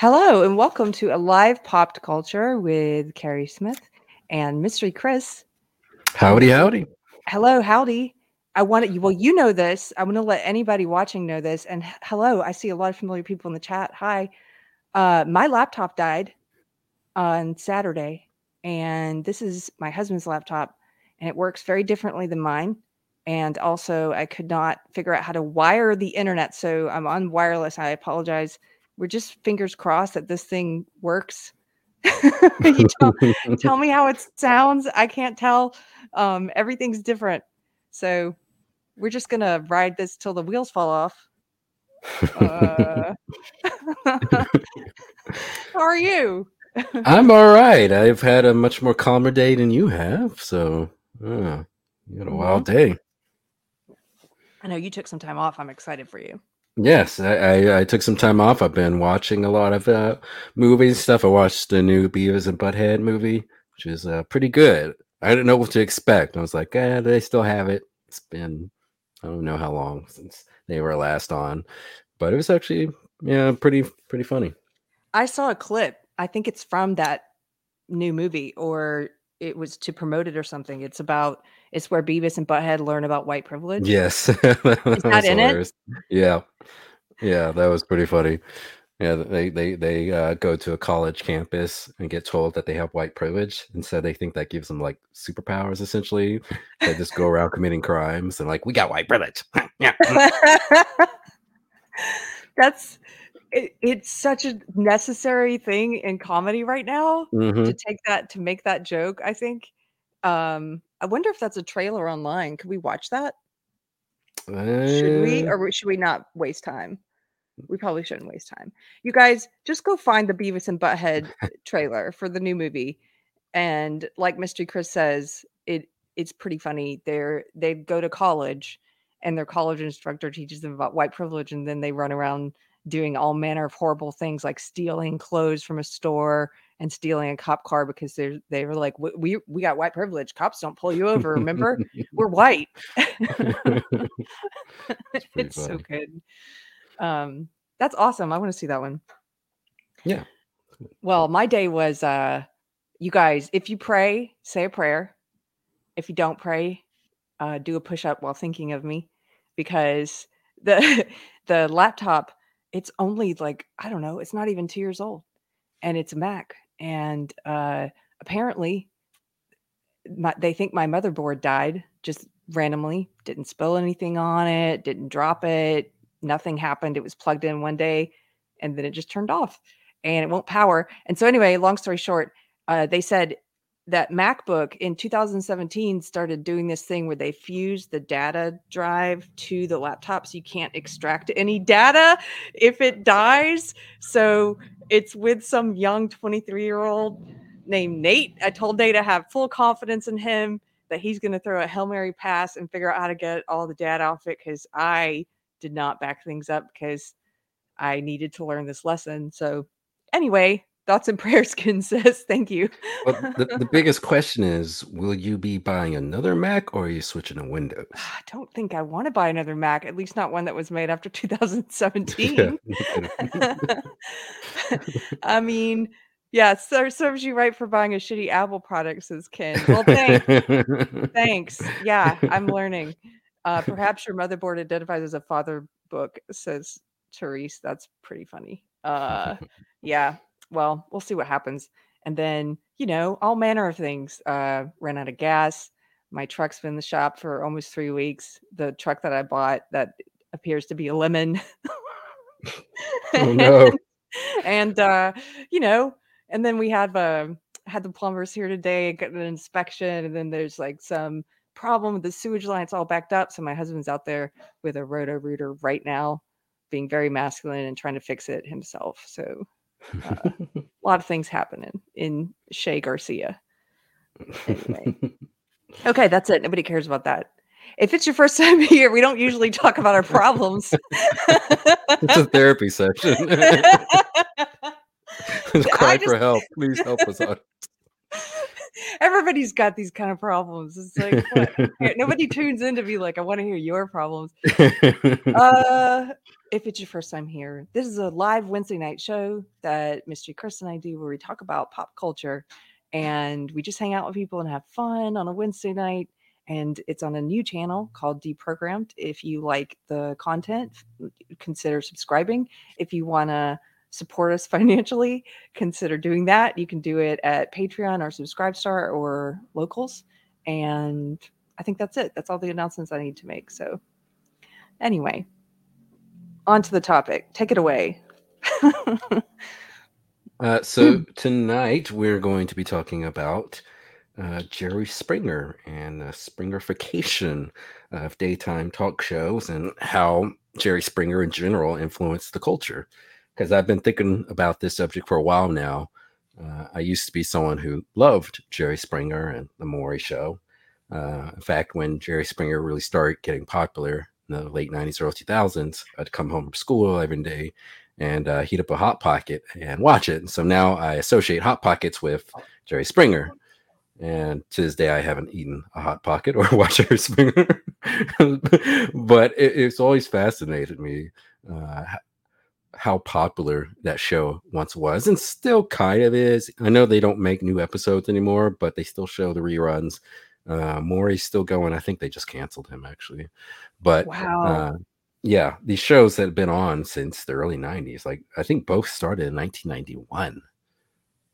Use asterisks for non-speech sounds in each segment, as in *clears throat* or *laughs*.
Hello, and welcome to a live popped culture with Keri Smith and Mystery Chris. Howdy, howdy. Hello, howdy. I want to, well, you know this. I want to let anybody watching know this. And hello, I see a lot of familiar people in the chat. Hi. Uh, my laptop died on Saturday, and this is my husband's laptop, and it works very differently than mine. And also, I could not figure out how to wire the internet. So I'm on wireless. I apologize. We're just fingers crossed that this thing works. *laughs* tell, tell *laughs* me how it sounds. I can't tell. Um, everything's different. So we're just gonna ride this till the wheels fall off. Uh, *laughs* how are you? I'm all right. I've had a much more calmer day than you have. So, uh, you had a wild day. I know you took some time off. I'm excited for you. Yes, I, I, took some time off. I've been watching a lot of uh, stuff. I watched the new Beavis and Butthead movie, which is uh, pretty good. I didn't know what to expect. I was like, eh, they still have it. It's been, I don't know how long since they were last on, but it was actually, yeah, pretty, pretty funny. I saw a clip. I think it's from that new movie, or it was to promote it or something. It's about it's where Beavis and Butthead learn about white privilege. Yes, that *laughs* Is that was in it? Yeah, yeah, that was pretty funny. Yeah, they they they uh, go to a college campus and get told that they have white privilege, and so they think that gives them like superpowers. Essentially, they just go around committing crimes and like we got white privilege. *laughs* yeah, *laughs* That's it, it's such a necessary thing in comedy right now to Mhm. take that to make that joke. I think. Um, I wonder if that's a trailer online. Could we watch that? Should we, Uh, or should we not waste time? We probably shouldn't waste time. You guys, just go find the Beavis and Butthead *laughs* trailer for the new movie. And like Mystery Chris says, it it's pretty funny. They're they go to college and their college instructor teaches them about white privilege, and then they run around doing all manner of horrible things like stealing clothes from a store and stealing a cop car because they're they were like, "We we, got white privilege. Cops don't pull you over. Remember, we're *laughs* white." *laughs* It's so good. Um, that's awesome. I want to see that one. Yeah. Well, my day was uh you guys, if you pray, say a prayer. If you don't pray, uh do a push-up while thinking of me because the *laughs* the laptop, it's only like, I don't know, it's not even 2 years old and it's a Mac and uh apparently my, they think my motherboard died just randomly, didn't spill anything on it, didn't drop it, nothing happened. It was plugged in one day and then it just turned off and it won't power. And so, anyway, long story short, uh, they said that MacBook in 2017 started doing this thing where they fused the data drive to the laptop so you can't extract any data if it dies. So, it's with some young 23 year old named Nate. I told Nate to have full confidence in him that he's going to throw a Hail Mary pass and figure out how to get all the data off it because I did not back things up because I needed to learn this lesson. So, anyway, thoughts and prayers, *laughs* Kin says. Thank you. Well, the, the *laughs* biggest question is will you be buying another Mac or are you switching to Windows? I don't think I want to buy another Mac, at least not one that was made after *laughs* 2017. I mean, yeah, so serves you right for buying a shitty Apple product, says Ken. Well, thanks. Thanks. Yeah, I'm learning. Uh, perhaps your motherboard identifies as a father book, says Therese. That's pretty funny. Uh, yeah. Well, we'll see what happens. And then, you know, all manner of things. Uh, ran out of gas. My truck's been in the shop for almost three weeks. The truck that I bought that appears to be a lemon. *laughs* oh no. *laughs* and uh, you know, and then we have uh, had the plumbers here today, got an inspection, and then there's like some problem with the sewage line. It's all backed up. So my husband's out there with a roto rooter right now, being very masculine and trying to fix it himself. So uh, a *laughs* lot of things happening in Shea Garcia. Anyway. Okay, that's it. Nobody cares about that. If it's your first *laughs* time here, we don't usually talk about our problems. it's a therapy session. *laughs* Cry I for help. Please help us out. Everybody's got these kind of problems. It's like *laughs* nobody tunes in to be like, I want to hear your problems. *laughs* uh, if it's your first time here, this is a live Wednesday night show that Mystery Chris and I do where we talk about pop culture and we just hang out with people and have fun on a Wednesday night. And it's on a new channel called Deprogrammed. If you like the content, consider subscribing. If you want to support us *laughs* financially, consider doing that. You can do it at Patreon or Subscribestar or Locals. And I think that's it. That's all the announcements I need to make. So, anyway, on to the topic. Take it away. *laughs* uh, so, tonight we're going to be talking about uh, Jerry Springer and the Springerification of daytime talk shows and how Jerry Springer in general influenced the culture because I've been thinking about this subject for a while now. Uh, I used to be someone who loved Jerry Springer and The Maury Show. Uh, in fact, when Jerry Springer really started getting popular in the late 90s, early 2000s, I'd come home from school every day and uh, heat up a Hot Pocket and watch it. And so now I associate Hot Pockets with Jerry Springer. And to this day, I haven't eaten a Hot Pocket or *laughs* watched Jerry Springer. *laughs* but it, it's always fascinated me uh, how popular that show once was and still kind of is. I know they don't make new episodes anymore, but they still show the reruns. Uh, Maury's still going. I think they just canceled him actually. But wow. Uh, yeah, these shows that have been on since the early 90s, like I think both started in 1991.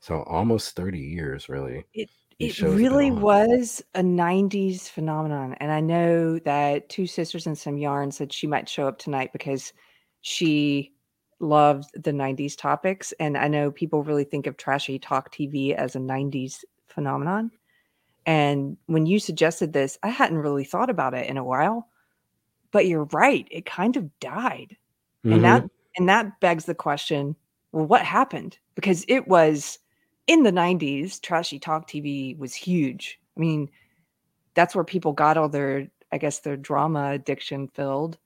So almost 30 years, really. It it really was a 90s phenomenon. And I know that Two Sisters and Some Yarn said she might show up tonight because she loved the 90s topics. And I know people really think of trashy talk TV as a 90s phenomenon. And when you suggested this, I hadn't really thought about it in a while. But you're right, it kind of died. Mm-hmm. And that and that begs the question, well, what happened? Because it was in the 90s, trashy talk TV was huge. I mean, that's where people got all their, I guess, their drama addiction filled.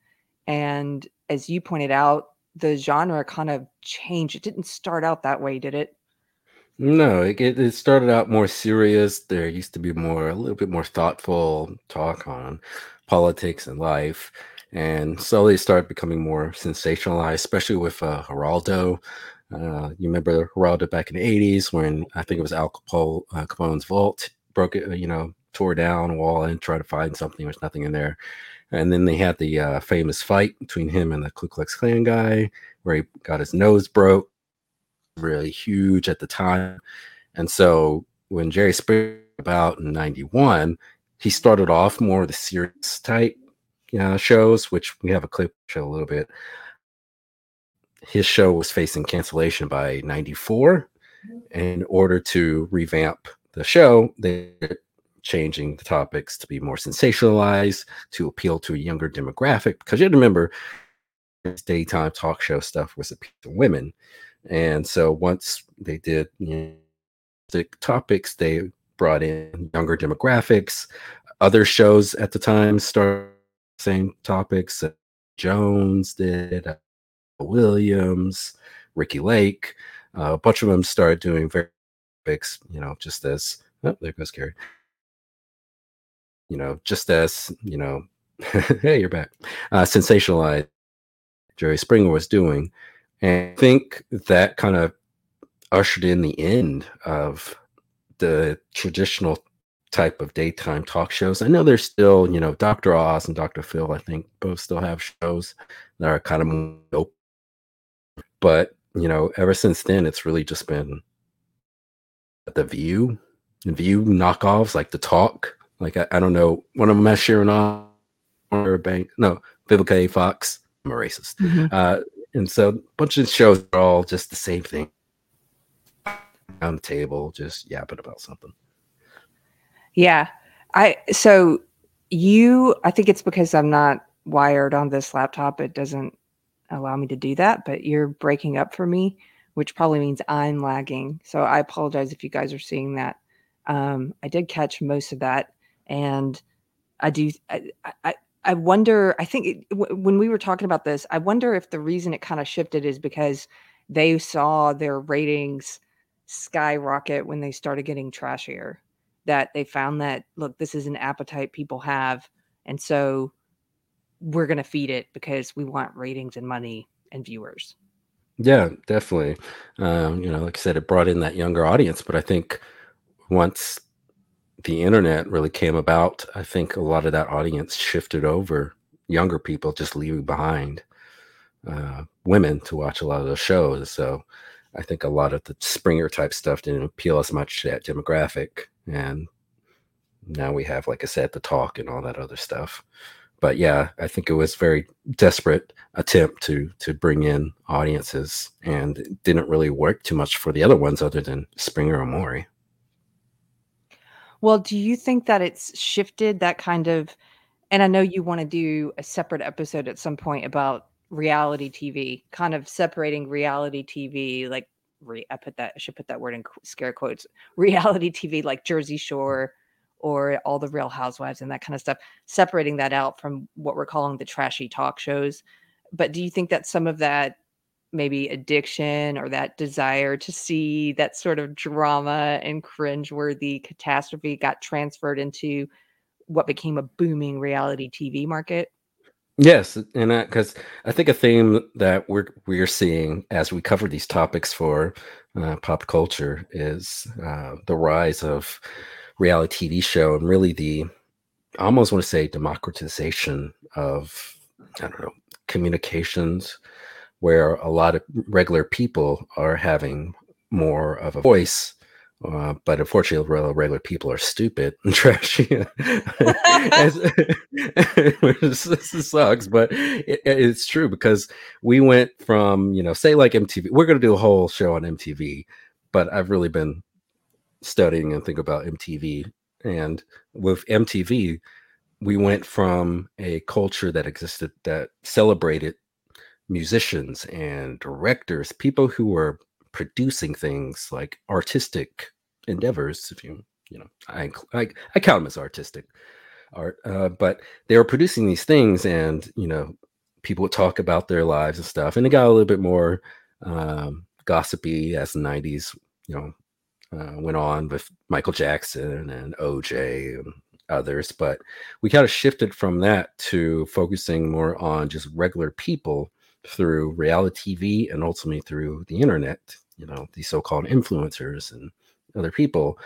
And as you pointed out, the genre kind of changed. It didn't start out that way, did it? No, it, it started out more serious. There used to be more, a little bit more thoughtful talk on politics and life, and slowly it started becoming more sensationalized, especially with uh, Geraldo. Uh, you remember Geraldo back in the '80s when I think it was Al Capone, uh, Capone's vault broke it, you know, tore down a wall and tried to find something. There's nothing in there. And then they had the uh, famous fight between him and the Ku Klux Klan guy, where he got his nose broke, really huge at the time. And so when Jerry Springer about in '91, he started off more of the serious type shows, which we have a clip show a little bit. His show was facing cancellation by '94. In order to revamp the show, they changing the topics to be more sensationalized, to appeal to a younger demographic. Because you have to remember, daytime talk show stuff was appealing to women. And so once they did you know, the topics, they brought in younger demographics. Other shows at the time started same topics. Jones did, uh, Williams, Ricki Lake. Uh, a bunch of them started doing very topics, you know, just as oh, there goes Gary you know, just as, you know, *laughs* hey, you're back, uh, sensationalized Jerry Springer was doing. And I think that kind of ushered in the end of the traditional type of daytime talk shows. I know there's still, you know, Dr. Oz and Dr. Phil, I think both still have shows that are kind of open. But, you know, ever since then, it's really just been the view, and view knockoffs like the talk like I, I don't know, one of them has Sharon on or Bank. No, Vivica A. Fox. I'm a racist. Mm-hmm. Uh, and so a bunch of shows are all just the same thing. On the table, just yapping about something. Yeah. I so you I think it's because I'm not wired on this laptop. It doesn't allow me to do that, but you're breaking up for me, which probably means I'm lagging. So I apologize if you guys are seeing that. Um, I did catch most of that and I do. I, I, I wonder. I think it, when we were talking about this, I wonder if the reason it kind of shifted is because they saw their ratings skyrocket when they started getting trashier. that they found that look, this is an appetite people have, and so we're going to feed it because we want ratings and money and viewers. Yeah, definitely. Um, you know, like I said, it brought in that younger audience, but I think once the internet really came about, I think a lot of that audience shifted over. Younger people just leaving behind uh, women to watch a lot of those shows. So I think a lot of the Springer type stuff didn't appeal as much to that demographic. And now we have, like I said, the talk and all that other stuff but yeah, I think it was very desperate attempt to to bring in audiences, and didn't really work too much for the other ones other than Springer or Maury. Well, do you think that it's shifted that kind of? And I know you want to do a separate episode at some point about reality TV, kind of separating reality TV, like re, I put that I should put that word in scare quotes, *laughs* reality TV, like Jersey Shore or all the real housewives and that kind of stuff separating that out from what we're calling the trashy talk shows but do you think that some of that maybe addiction or that desire to see that sort of drama and cringeworthy catastrophe got transferred into what became a booming reality TV market? Yes, and because I think a theme that we're we're seeing as we cover these topics for uh, pop culture is uh, the rise of reality TV show and really the I almost want to say democratization of I don't know communications where a lot of regular people are having more of a voice uh, but unfortunately, regular people are stupid and *laughs* trashy. *laughs* this sucks, but it, it's true because we went from, you know, say like MTV. We're going to do a whole show on MTV, but I've really been studying and think about MTV. And with MTV, we went from a culture that existed that celebrated musicians and directors, people who were producing things like artistic endeavors. If you, you know, I I, I count them as artistic art, uh, but they were producing these things, and you know, people would talk about their lives and stuff, and it got a little bit more um, gossipy as the '90s, you know, uh, went on with Michael Jackson and OJ and others, but we kind of shifted from that to focusing more on just regular people through reality TV and ultimately through the internet. You know, these so-called influencers and other people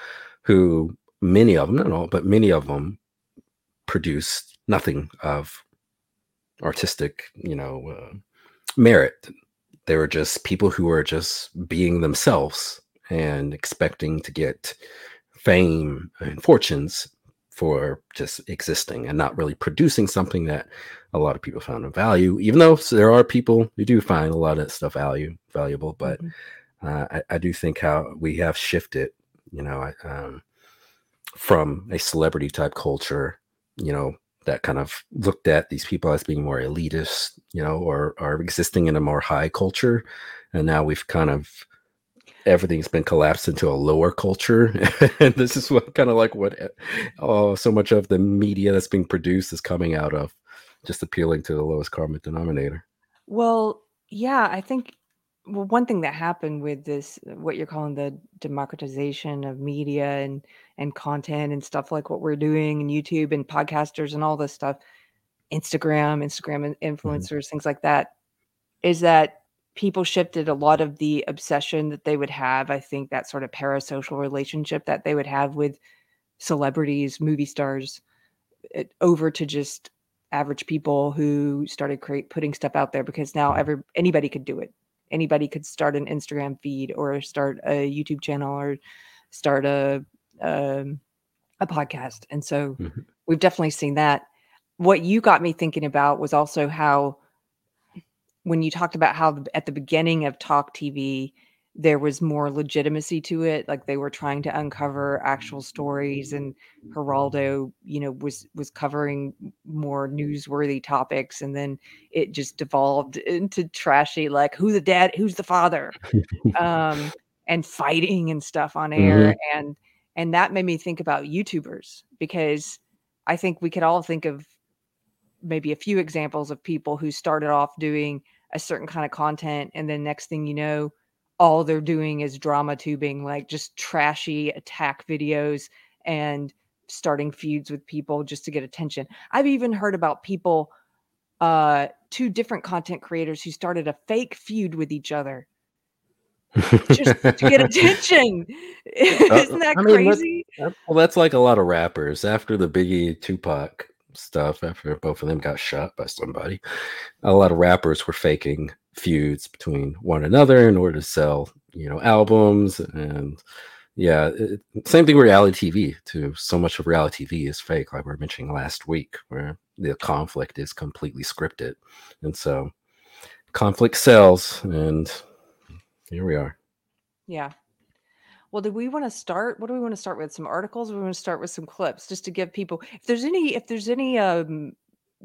who many of them, not all, but many of them produce nothing of artistic, you know, uh, merit. They were just people who were just being themselves and expecting to get fame and fortunes for just existing and not really producing something that a lot of people found of value even though there are people who do find a lot of stuff value valuable but mm-hmm. uh, I, I, do think how we have shifted you know um, from a celebrity type culture you know that kind of looked at these people as being more elitist you know or are existing in a more high culture and now we've kind of everything's been collapsed into a lower culture *laughs* and this is what kind of like what oh so much of the media that's being produced is coming out of just appealing to the lowest common denominator well yeah i think well one thing that happened with this what you're calling the democratization of media and and content and stuff like what we're doing and youtube and podcasters and all this stuff instagram instagram mm-hmm. influencers mm-hmm. things like that is that people shifted a lot of the obsession that they would have. I think that sort of parasocial relationship that they would have with celebrities, movie stars, it, eh, over to just average people who started create putting stuff out there because now every anybody could do it. Anybody could start an Instagram feed or start a YouTube channel or start a um, a podcast, and so mm-hmm. we've definitely seen that. What you got me thinking about was also how when you talked about how at the beginning of Talk TV, there was more legitimacy to it like they were trying to uncover actual stories and Geraldo you know was was covering more newsworthy topics and then it just devolved into trashy like who the dad who's the father um and fighting and stuff on air mm-hmm. and and that made me think about YouTubers because I think we could all think of maybe a few examples of people who started off doing a certain kind of content and then next thing you know all they're doing is drama tubing like just trashy attack videos and starting feuds with people just to get attention. I've even heard about people, uh, two different content creators who started a fake feud with each other just to get *laughs* attention. *laughs* Isn't that I mean, crazy? That, well, that's like a lot of rappers. After the Biggie Tupac stuff, after both of them got shot by somebody, a lot of rappers were faking feuds between one another in order to sell, you know, albums and yeah, it, same thing with reality TV too. So much of reality TV is fake, like we were mentioning last week, where the conflict is completely scripted, and so conflict sells, and here we are. Yeah. Well, do we want to start? What do we want to start with? Some articles? We want to start with some clips, just to give people. If there's any, if there's any um,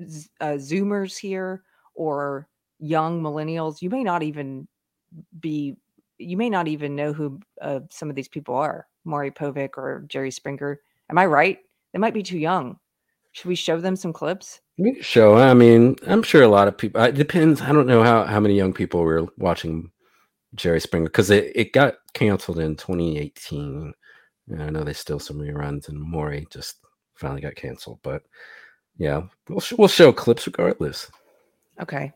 z- uh, Zoomers here or young millennials, you may not even be you may not even know who uh, some of these people are, Maury Povich or Jerry Springer. Am I right? They might be too young. Should we show them some clips? We show. I mean, I'm sure a lot of people. It depends. I don't know how how many young people were watching Jerry Springer because it, it got canceled in 2018. And I know there's still some reruns, and Maury just finally got canceled. But yeah, we'll we'll show clips regardless. Okay.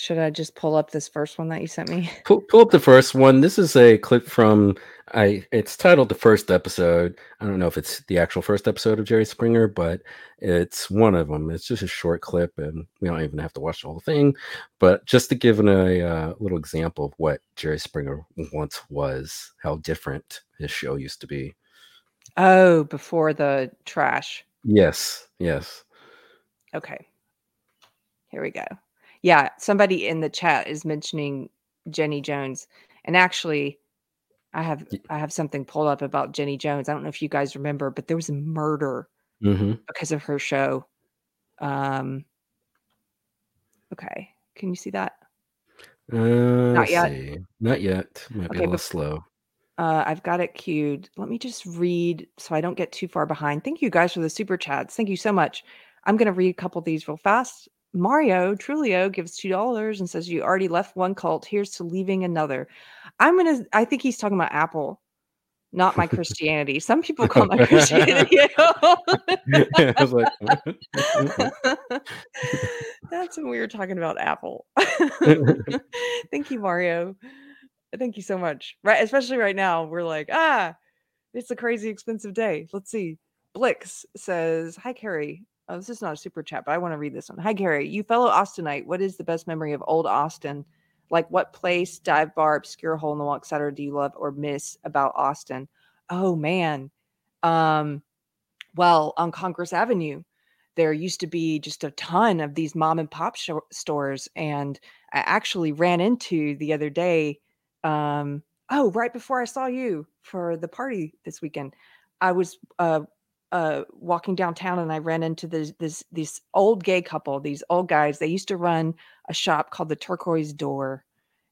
Should I just pull up this first one that you sent me? Pull, pull up the first one. This is a clip from I. It's titled the first episode. I don't know if it's the actual first episode of Jerry Springer, but it's one of them. It's just a short clip, and we don't even have to watch the whole thing. But just to give an, a uh, little example of what Jerry Springer once was, how different his show used to be. Oh, before the trash. Yes. Yes. Okay. Here we go. Yeah, somebody in the chat is mentioning Jenny Jones, and actually, I have I have something pulled up about Jenny Jones. I don't know if you guys remember, but there was a murder mm-hmm. because of her show. Um. Okay, can you see that? Uh, Not yet. See. Not yet. Might okay, be a little but, slow. Uh, I've got it queued. Let me just read so I don't get too far behind. Thank you guys for the super chats. Thank you so much. I'm going to read a couple of these real fast. Mario Trulio gives two dollars and says, "You already left one cult. Here's to leaving another." I'm gonna. I think he's talking about Apple, not my *laughs* Christianity. Some people call my Christianity. *laughs* *laughs* That's when we were talking about Apple. Thank you, Mario. Thank you so much. Right, especially right now, we're like, ah, it's a crazy expensive day. Let's see. Blix says, "Hi, Keri. Oh, this is not a super chat, but I want to read this one. Hi, Gary. You fellow Austinite, what is the best memory of old Austin? Like what place, dive bar, obscure hole in the wall, etc. do you love or miss about Austin? Oh man. Um, well, on Congress Avenue, there used to be just a ton of these mom and pop sh- stores. And I actually ran into the other day. Um, oh, right before I saw you for the party this weekend, I was uh, uh, walking downtown and I ran into this this this old gay couple, these old guys. They used to run a shop called the Turquoise Door,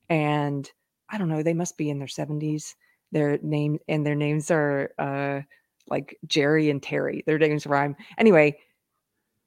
and I don't know, they must be in their seventies. Their name and their names are uh, like Jerry and Terry. Their names rhyme. Anyway,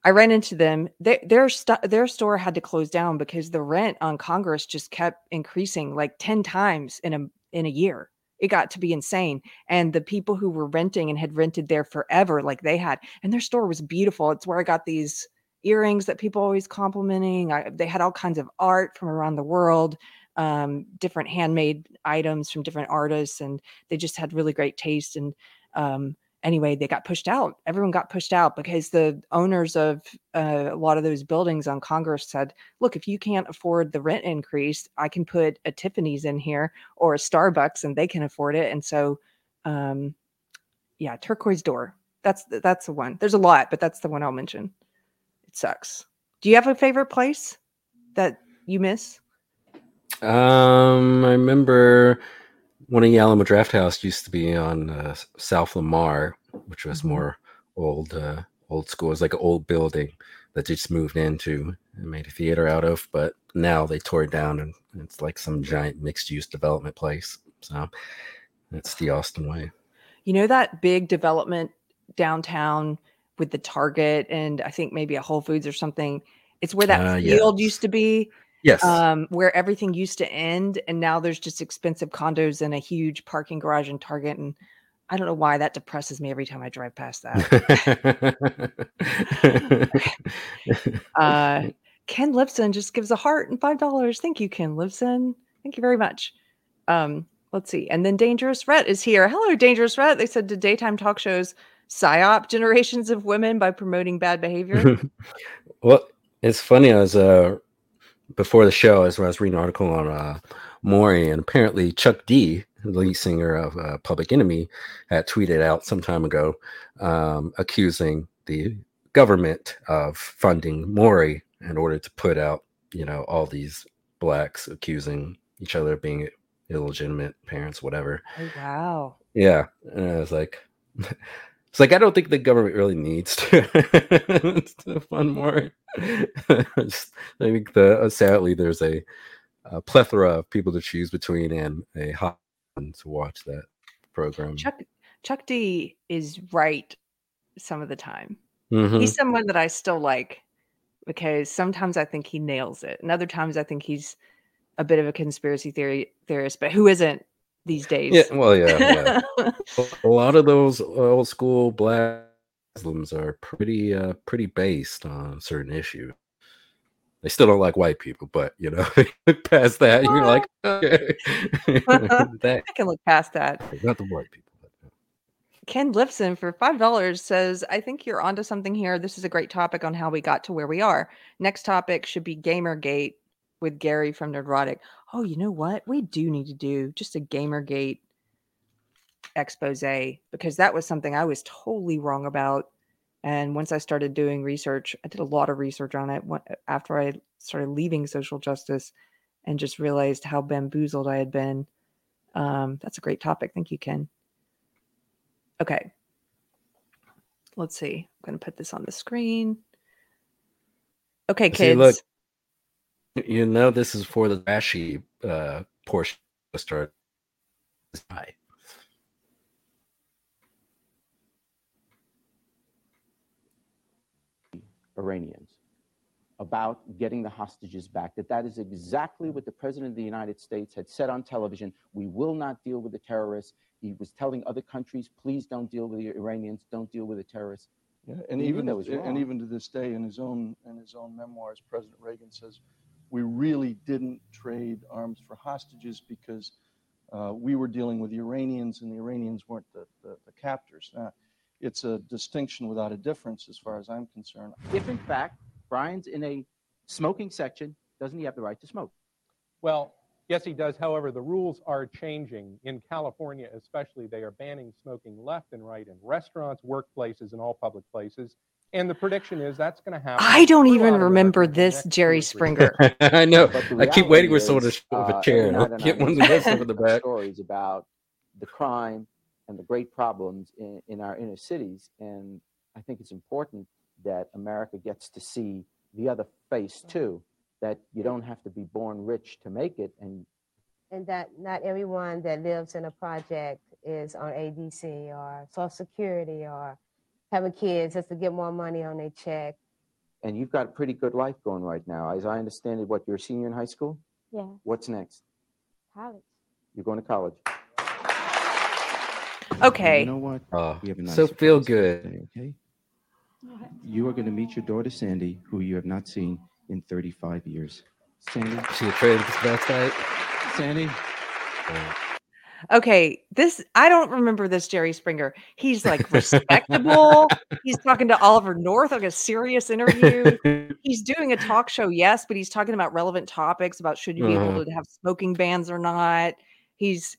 I ran into them. They, their st- their store had to close down because the rent on Congress just kept increasing like ten times in a in a year it got to be insane. And the people who were renting and had rented there forever, like they had, and their store was beautiful. It's where I got these earrings that people always complimenting. I, they had all kinds of art from around the world, um, different handmade items from different artists, and they just had really great taste. And um, anyway, they got pushed out. Everyone got pushed out because the owners of uh, a lot of those buildings on Congress said, look, if you can't afford the rent increase, I can put a Tiffany's in here or a Starbucks and they can afford it. And so, um, yeah, turquoise door. That's that's the one. There's a lot, but that's the one I'll mention. It sucks. Do you have a favorite place that you miss? Um, I remember one of the Draft House used to be on uh, South Lamar, which was mm-hmm. more old, uh, old school. It was like an old building that they just moved into and made a theater out of. But now they tore it down and it's like some giant mixed use development place. So that's the Austin way. You know that big development downtown with the Target and I think maybe a Whole Foods or something. It's where that uh, field yes. used to be. Yes. Um, where everything used to end, and now there's just expensive condos and a huge parking garage and Target. And I don't know why that depresses me every time I drive past that. *laughs* uh, Ken Lipson just gives a heart and five dollars. Thank you, Ken Lipson. Thank you very much. Um, let's see. And then Dangerous Ret is here. Hello, Dangerous Ret. They said, did daytime talk shows psyop generations of women by promoting bad behavior? *laughs* well, it's funny. I was uh, before the show, as I was reading an article on uh, Maury, and apparently Chuck D, the lead singer of uh, Public Enemy, had tweeted out some time ago um, accusing the government of funding Maury in order to put out, you know, all these blacks accusing each other of being illegitimate parents, whatever. Oh, wow. Yeah. And I was like, *laughs* it's like, I don't think the government really needs to, *laughs* to fund Maury. *laughs* I think the, uh, sadly, there's a, a, plethora of people to choose between and a hot to watch that program. Chuck, Chuck D is right some of the time. Mm-hmm. He's someone that I still like because sometimes I think he nails it, and other times I think he's a bit of a conspiracy theory theorist. But who isn't these days? Yeah, well, yeah, yeah. *laughs* a lot of those old school black Muslims are pretty, uh, pretty based on certain issues. They still don't like white people, but you know, *laughs* past that, you're like, *laughs* okay, that, I can look past that. Not the white people. Ken Lipson for $5 says, I think you're onto something here. This is a great topic on how we got to where we are. Next topic should be Gamergate with Gary from Nerdrotic. Oh, you know what? We do need to do just a Gamergate expose because that was something I was totally wrong about. And once I started doing research, I did a lot of research on it after I started leaving social justice and just realized how bamboozled I had been. Um, that's a great topic. Thank you, Ken. Okay. Let's see. I'm going to put this on the screen. Okay, kids. See, look, you know this is for the trashy uh, portion to start. Hi. Iranians about getting the hostages back, that that is exactly what the President of the United States had said on television. We will not deal with the terrorists. He was telling other countries, please don't deal with the Iranians, don't deal with the terrorists. Yeah, and even and even to this day, in his own in his own memoirs, President Reagan says, "We really didn't trade arms for hostages because uh, we were dealing with the Iranians, and the Iranians weren't the, the, the captors." Now, it's a distinction without a difference, as far as I'm concerned. If in fact Brian's in a smoking section, doesn't he have the right to smoke? Well, Yes, he does. However, the rules are changing. In California, especially, they are banning smoking left and right in restaurants, workplaces, and all public places. And the prediction is that's going to happen. I don't even remember this, Jerry Springer. *laughs* I know. I keep waiting for someone to show up a uh, chair and get one of the over the *laughs* back. Stories about the crime and the great problems in, in our inner cities. And I think it's important that America gets to see the other face too that you don't have to be born rich to make it and and that not everyone that lives in a project is on ADC or Social Security or having kids just to get more money on their check. And you've got a pretty good life going right now. As I understand it, what you're a senior in high school? Yeah. What's next? College. You're going to college. Okay. You know what? Uh, we have a nice so feel good. Today, okay. You are going to meet your daughter Sandy, who you have not seen in 35 years. Sandy? She a trade this website? Sandy? Okay, this I don't remember this Jerry Springer. He's like *laughs* respectable. he's talking to Oliver North like a serious interview. he's doing a talk show, yes, but he's talking about relevant topics about should you be uh-huh. able to have smoking bans or not. He's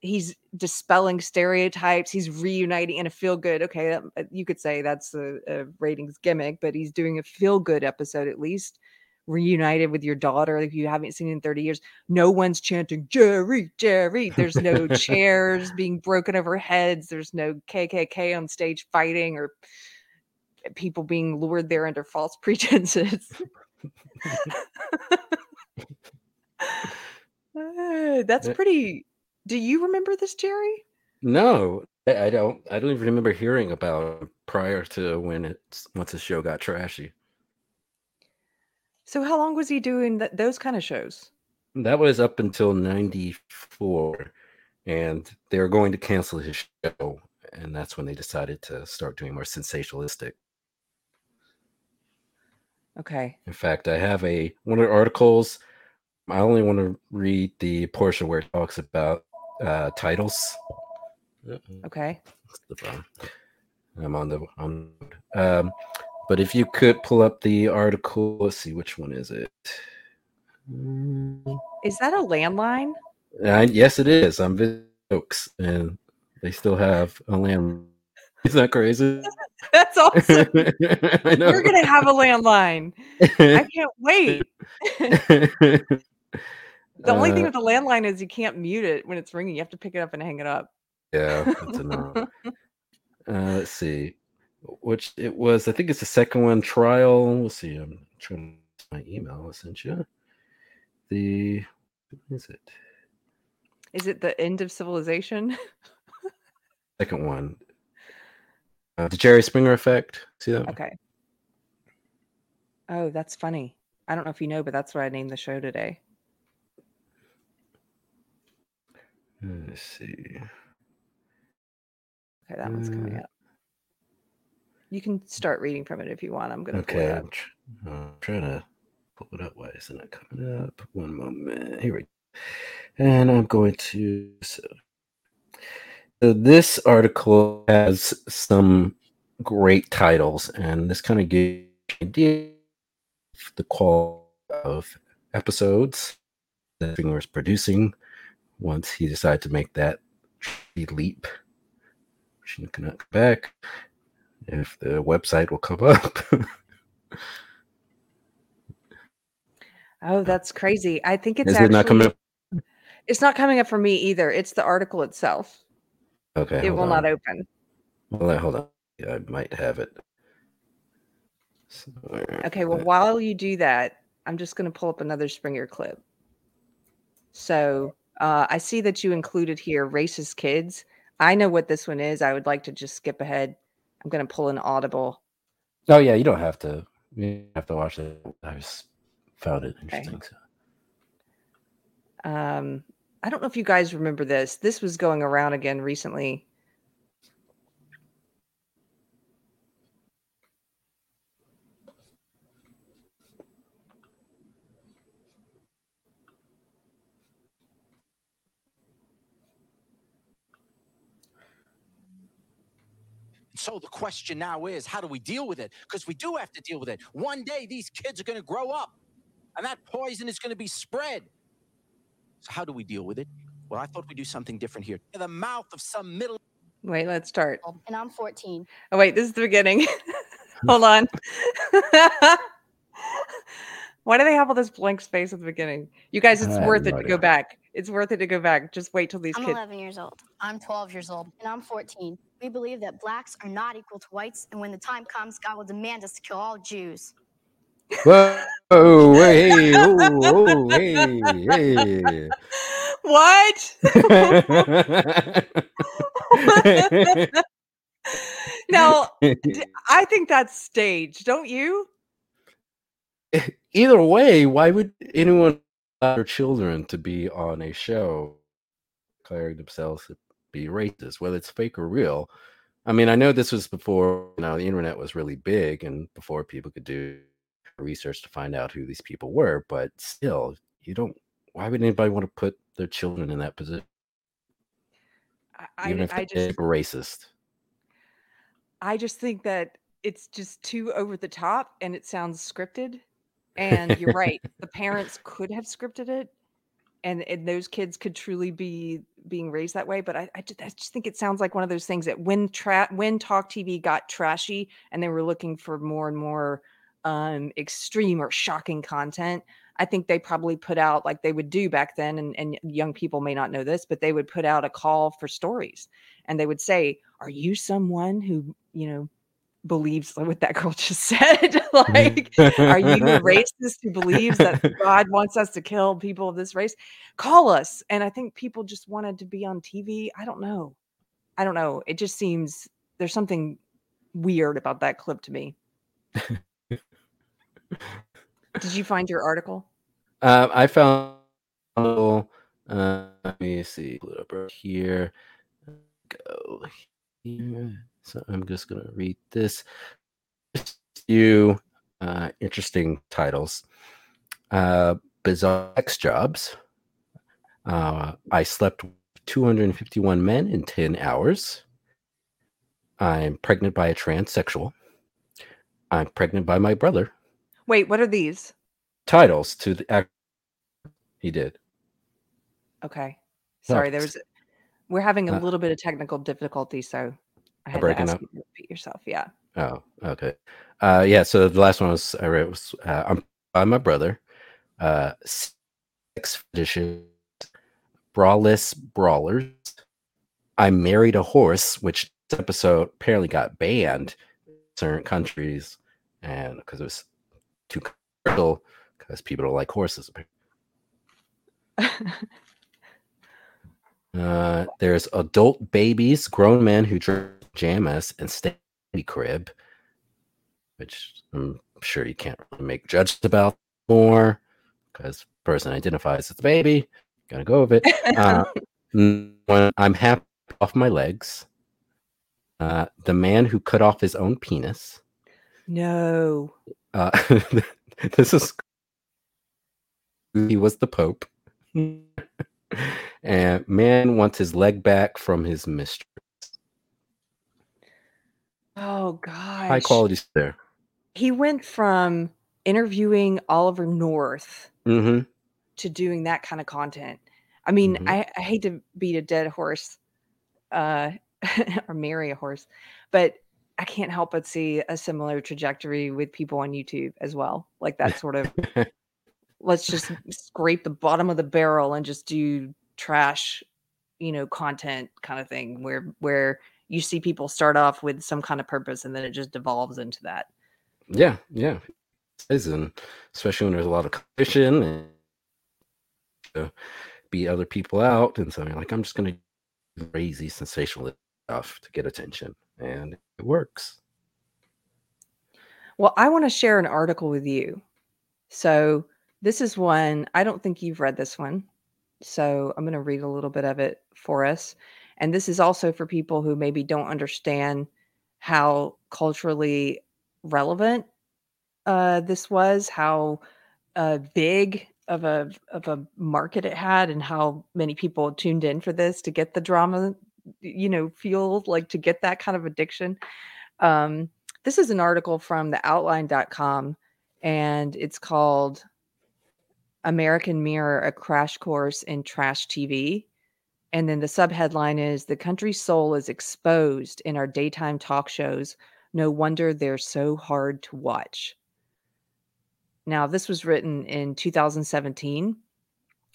he's dispelling stereotypes. He's reuniting in a feel good. Okay, that, uh, you could say that's a, a ratings gimmick, but he's doing a feel good episode at least. Reunited with your daughter if you haven't seen in 30 years. No one's chanting Jerry, Jerry. There's no chairs being broken over heads. There's no KKK on stage fighting or people being lured there under false *laughs* pretenses. uh, that's pretty do you remember this, Jerry? No, I don't. I don't even remember hearing about it prior to when it's once the show got trashy. So how long was he doing th- those kind of shows? That was up until '94, and they were going to cancel his show, and that's when they decided to start doing more sensationalistic. Okay. In fact, I have a one of the articles. I only want to read the portion where it talks about uh, titles. Okay. I'm on the on. Um, but if you could pull up the article, let's see which one is it. Is that a landline? Uh, yes, it is. I'm visiting Oaks, and they still have a land. *laughs* Isn't that crazy? *laughs* That's awesome. *laughs* We're gonna have a landline. I can't wait. the only thing Uh, with the landline is you can't mute it when it's ringing. You have to pick it up and hang it up. Yeah, uh, let's see, which it was. I think it's the second one. Trial. Let's see. I'm trying to my email. I sent you. The what is it? Is it the end of civilization? *laughs* Second one. Uh, the Jerry Springer effect. See that? one? Okay. Oh, that's funny. I don't know if you know, but that's what I named the show today. Let's see. Okay, that one's coming Uh, up. You can start reading from it if you want. I'm gonna Okay, I'm, tr- I'm trying to pull it up. Why isn't it coming up? One moment. Here we go. And I'm going to. So, so this article has some great titles, and this kind of gives you an idea of the quality of episodes that Finger was producing once he decided to make that leap. She cannot come back if the website will come up. Oh, that's crazy. I think it's Is actually it not coming up? it's not coming up for me either. It's the article itself. Okay, it will not open. On, hold on. I might have it. somewhere. Okay, well, while you do that, I'm just going to pull up another Springer clip. So uh, I see that you included here racist kids. I know what this one is. I would like to just skip ahead. I'm going to pull an audible. Oh yeah, you don't have to. You have to watch it. I just found it Okay. interesting. So. Um, I don't know if you guys remember this. This was going around again recently. So the question now is, how do we deal with it? Because we do have to deal with it. One day these kids are going to grow up, and that poison is going to be spread. So how do we deal with it? Well, I thought we'd do something different here. In the mouth of some middle Wait, let's start. Um, and I'm 14. Oh, wait, this is the beginning. *laughs* Hold on. *laughs* Why do they have all this blank space at the beginning? You guys, it's I have worth it no to go back. It's worth it to go back. Just wait till these I'm kids. 11 years old. I'm 12 years old. And I'm 14. We believe that blacks are not equal to whites, and when the time comes, God will demand us to kill all Jews. Whoa! Oh, hey! *laughs* Oh, oh, hey! Hey! What? *laughs* now, I think that's staged, don't you? *laughs* Either way, why would anyone allow their children to be on a show declaring themselves to be racist, whether it's fake or real? I mean, I know this was before you know the internet was really big and before people could do research to find out who these people were, but still, you don't. Why would anybody want to put their children in that position, I, even if I just, racist? I just think that it's just too over the top and it sounds scripted. And you're right. The parents could have scripted it, and, and those kids could truly be being raised that way. But I, I, just, I just think it sounds like one of those things that when tra- when Talk TV got trashy and they were looking for more and more um, extreme or shocking content, I think they probably put out like they would do back then. And, and young people may not know this, but they would put out a call for stories, and they would say, "Are you someone who you know?" Believes *laughs* what that girl just *laughs* said *laughs* like are you a racist who believes that God wants us to kill people of this race? Call us. And I think people just wanted to be on TV. I don't know. I don't know. It just seems there's something weird about that clip to me. Did you find your article? Uh, I found a little, uh, let me see. Pull it up right here. Go here. So I'm just gonna read this. Few uh, interesting titles. Uh, bizarre sex jobs. Uh, I slept 251 men in 10 hours. I'm pregnant by a transsexual. I'm pregnant by my brother. Wait, what are these? Titles to the act he did. Okay. Sorry, there was we're having a Uh, little bit of technical difficulty, so I had to breaking up? you repeat yourself. Yeah. Oh, okay. Uh, yeah. So the last one was I read was uh, I'm by my brother. Uh, sex edition, braless brawlers. I married a horse, which this episode apparently got banned in certain countries, and because it was too controversial, because people don't like horses. *laughs* Uh, there's adult babies, grown men who drink pajamas and stay in the crib, which I'm sure you can't really make judgments about more because person identifies as the baby. Gotta go with it. Uh, *laughs* when I'm happy off my legs, uh, the man who cut off his own penis. no. Uh, *laughs* this is he was the Pope. and man wants his leg back from his mistress. Oh gosh. High quality there. He went from interviewing Oliver North Mm-hmm. to doing that kind of content. I mean, Mhm. I, I hate to beat a dead horse uh *laughs* or marry a horse, but I can't help but see a similar trajectory with people on YouTube as well. Like that sort of *laughs* let's just scrape the bottom of the barrel and just do trash, you know, content kind of thing where where you see people start off with some kind of purpose and then it just devolves into that. Yeah, yeah. And especially when there's a lot of competition and to beat other people out. And so you're like, I'm just gonna do crazy sensational stuff to get attention. And it works. Well, I want to share an article with you. So, this is one, I don't think you've read this one. So, I'm going to read a little bit of it for us. And this is also for people who maybe don't understand how culturally relevant uh, this was, how uh, big of a of a market it had, and how many people tuned in for this to get the drama, you know, feel like to get that kind of addiction. Um, this is an article from the outline.com and it's called American Mirror A Crash Course in Trash TV. And then the subheadline is The country's soul is exposed in our daytime talk shows. No wonder they're so hard to watch. Now, this was written in 2017.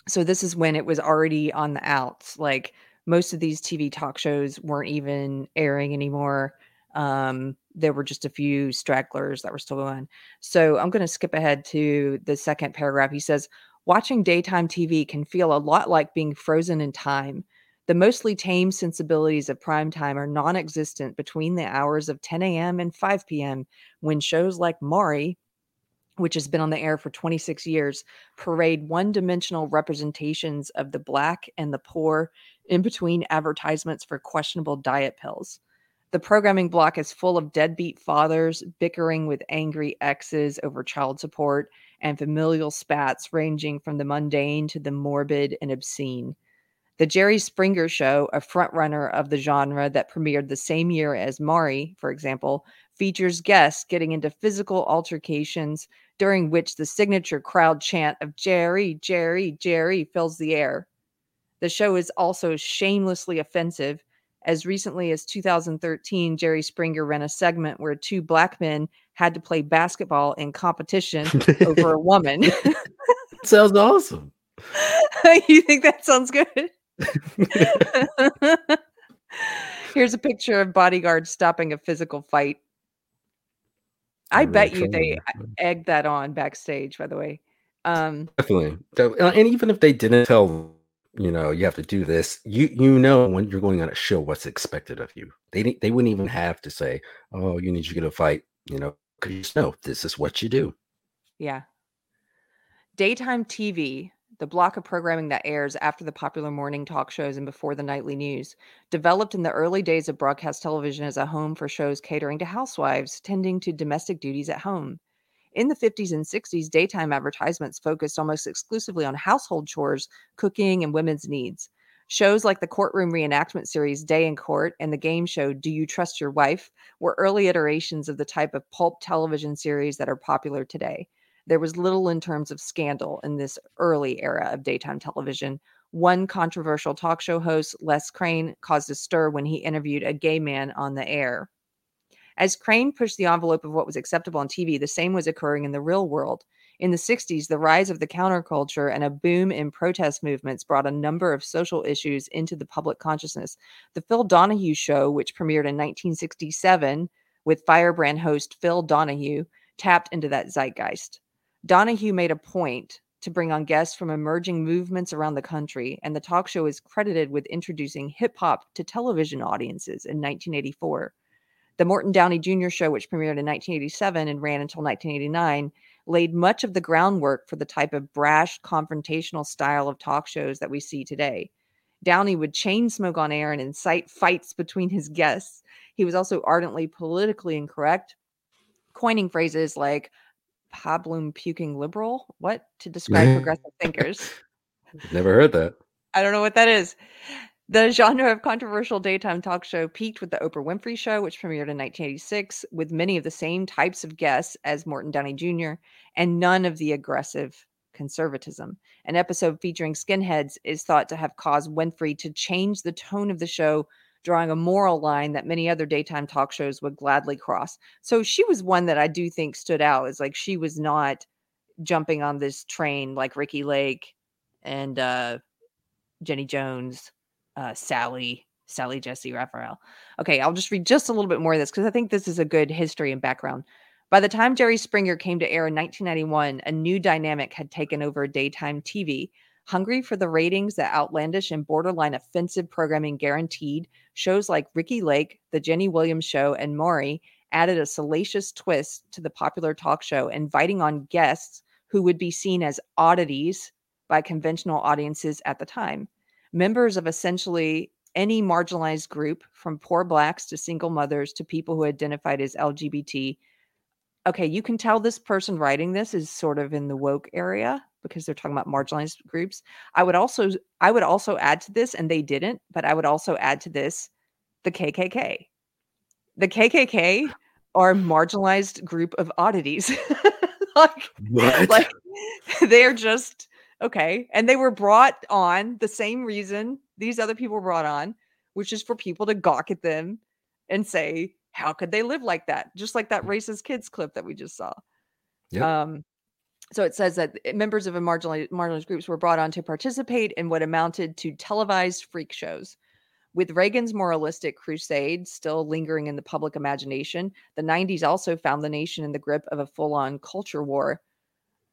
So this is when it was already on the outs. Like most of these TV talk shows weren't even airing anymore. Um, there were just a few stragglers that were still going. So I'm going to skip ahead to the second paragraph. He says, Watching daytime TV can feel a lot like being frozen in time. The mostly tame sensibilities of prime time are non existent between the hours of 10 a.m. and 5 p.m. when shows like Maury, which has been on the air for 26 years, parade one dimensional representations of the black and the poor in between advertisements for questionable diet pills. The programming block is full of deadbeat fathers bickering with angry exes over child support and familial spats ranging from the mundane to the morbid and obscene. The Jerry Springer Show, a frontrunner of the genre that premiered the same year as Maury, for example, features guests getting into physical altercations during which the signature crowd chant of Jerry, Jerry, Jerry fills the air. The show is also shamelessly offensive. As recently as 2013, Jerry Springer ran a segment where two black men had to play basketball in competition over a *laughs* woman. *laughs* Sounds awesome. *laughs* you think that sounds good? Here's a picture of bodyguards stopping a physical fight. I I'm bet you they trying. egged that on backstage, by the way. Um, Definitely. Uh, And even if they didn't tell, you know, you have to do this, you you know when you're going on a show what's expected of you. They didn't- they wouldn't even have to say, "Oh, you need to get a fight," you know, because you know this is what you do. Yeah. Daytime TV, the block of programming that airs after the popular morning talk shows and before the nightly news, developed in the early days of broadcast television as a home for shows catering to housewives tending to domestic duties at home. In the 50s and 60s, daytime advertisements focused almost exclusively on household chores, cooking, and women's needs. Shows like the courtroom reenactment series Day in Court and the game show Do You Trust Your Wife were early iterations of the type of pulp television series that are popular today. There was little in terms of scandal in this early era of daytime television. One controversial talk show host, Les Crane, caused a stir when he interviewed a gay man on the air. As Crane pushed the envelope of what was acceptable on TV, the same was occurring in the real world. In the 60s, the rise of the counterculture and a boom in protest movements brought a number of social issues into the public consciousness. The Phil Donahue Show, which premiered in 1967 with firebrand host Phil Donahue, tapped into that zeitgeist. Donahue made a point to bring on guests from emerging movements around the country, and the talk show is credited with introducing hip hop to television audiences in 1984. The Morton Downey Jr. show, which premiered in 1987 and ran until 1989, laid much of the groundwork for the type of brash, confrontational style of talk shows that we see today. Downey would chain smoke on air and incite fights between his guests. He was also ardently politically incorrect, coining phrases like pablum puking liberal, what to describe *laughs* progressive thinkers. Never heard that. I don't know what that is. The genre of controversial daytime talk show peaked with the Oprah Winfrey Show, which premiered in 1986, with many of the same types of guests as Morton Downey Jr., and none of the aggressive conservatism. An episode featuring skinheads is thought to have caused Winfrey to change the tone of the show, drawing a moral line that many other daytime talk shows would gladly cross. So she was one that I do think stood out as like she was not jumping on this train like Ricki Lake and uh, Jenny Jones uh, Sally, Sally Jessy Raphael. Okay, I'll just read just a little bit more of this because I think this is a good history and background. By the time Jerry Springer came to air in 1991, a new dynamic had taken over daytime TV. Hungry for the ratings that outlandish and borderline offensive programming guaranteed, shows like Ricki Lake, The Jenny Williams Show, and Maury added a salacious twist to the popular talk show, inviting on guests who would be seen as oddities by conventional audiences at the time members of essentially any marginalized group, from poor blacks to single mothers to people who identified as LGBT. Okay, you can tell this person writing this is sort of in the woke area because they're talking about marginalized groups. I would also I would also add to this, and they didn't, but I would also add to this the KKK. The KKK *laughs* are a marginalized group of oddities. *laughs* like, what? like they're just Okay. And they were brought on the same reason these other people were brought on, which is for people to gawk at them and say, how could they live like that? Just like that racist kids clip that we just saw. Yep. Um, so it says that members of a marginalized, marginalized groups were brought on to participate in what amounted to televised freak shows. With Reagan's moralistic crusade still lingering in the public imagination, the 90s also found the nation in the grip of a full on culture war.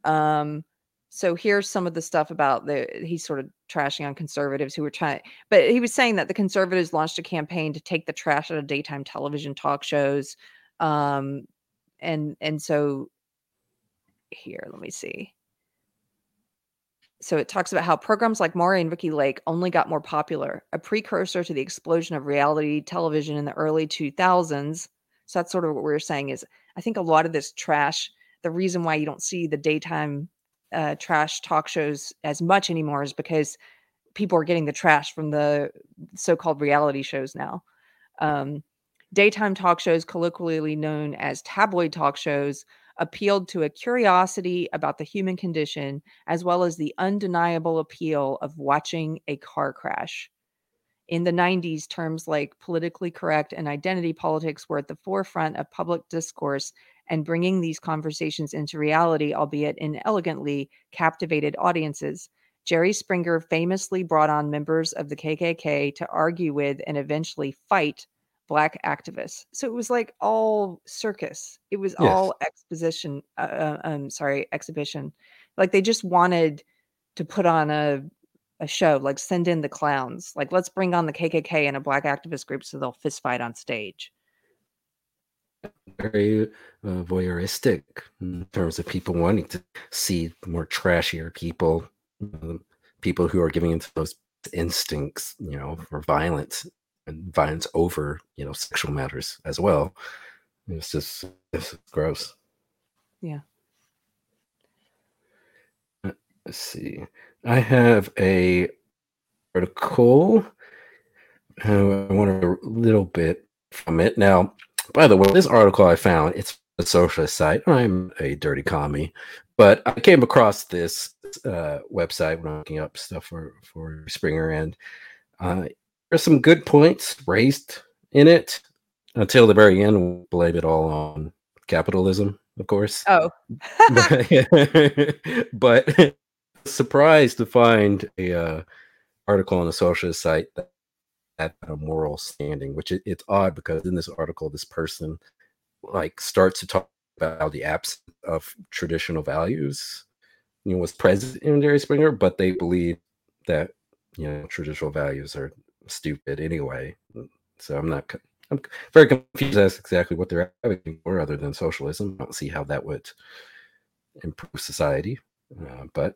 Um, so here's some of the stuff about the he's sort of trashing on conservatives who were trying but he was saying that the conservatives launched a campaign to take the trash out of daytime television talk shows um and and so here let me see so it talks about how programs like Maury and Ricki Lake only got more popular, a precursor to the explosion of reality television in the early 2000s. So that's sort of what we we're saying is I think a lot of this trash, the reason why you don't see the daytime uh, trash talk shows as much anymore is because people are getting the trash from the so-called reality shows now. Um, daytime talk shows, colloquially known as tabloid talk shows, appealed to a curiosity about the human condition as well as the undeniable appeal of watching a car crash. In the 90s, terms like politically correct and identity politics were at the forefront of public discourse and bringing these conversations into reality, albeit inelegantly, captivated audiences. Jerry Springer famously brought on members of the KKK to argue with and eventually fight black activists. So it was like all circus. It was yes. all exposition. Uh, uh, um, sorry, exhibition. Like they just wanted to put on a a show. Like send in the clowns. Like let's bring on the KKK and a black activist group so they'll fist fight on stage very uh, voyeuristic in terms of people wanting to see more trashier people people who are giving into those instincts, you know, for violence and violence over, you know, sexual matters as well. It's just it's gross. Yeah. Uh, let's see. I have a article. Uh, I want a little bit from it. Now, by the way, this article I found, it's a socialist site. I'm a dirty commie, but I came across this uh, website when I'm looking up stuff for, for Springer, and uh, there's some good points raised in it until the very end. We'll blame it all on capitalism, of course. Oh. *laughs* but, but *laughs* surprised to find a uh, article on a socialist site that had a moral standing, which it, it's odd because in this article, this person like starts to talk about the absence of traditional values, you know, was present in Jerry Springer, but they believe that you know traditional values are stupid anyway. So I'm not. I'm very confused as exactly what they're advocating for, other than socialism. I don't see how that would improve society. Uh, but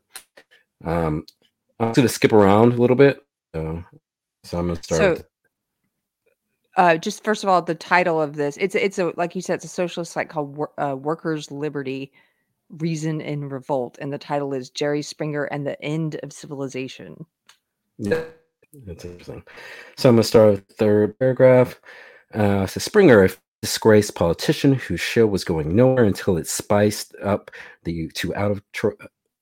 um, I'm going to skip around a little bit. Uh, so I'm going to start. So, uh, just first of all, the title of this it's it's a like you said, it's a socialist site called uh, Workers' Liberty, Reason in Revolt, and the title is Jerry Springer and the End of Civilization. Yeah, that's interesting. So I'm going to start with the third paragraph. Uh, so Springer, a disgraced politician whose show was going nowhere until it spiced up the to out of tr-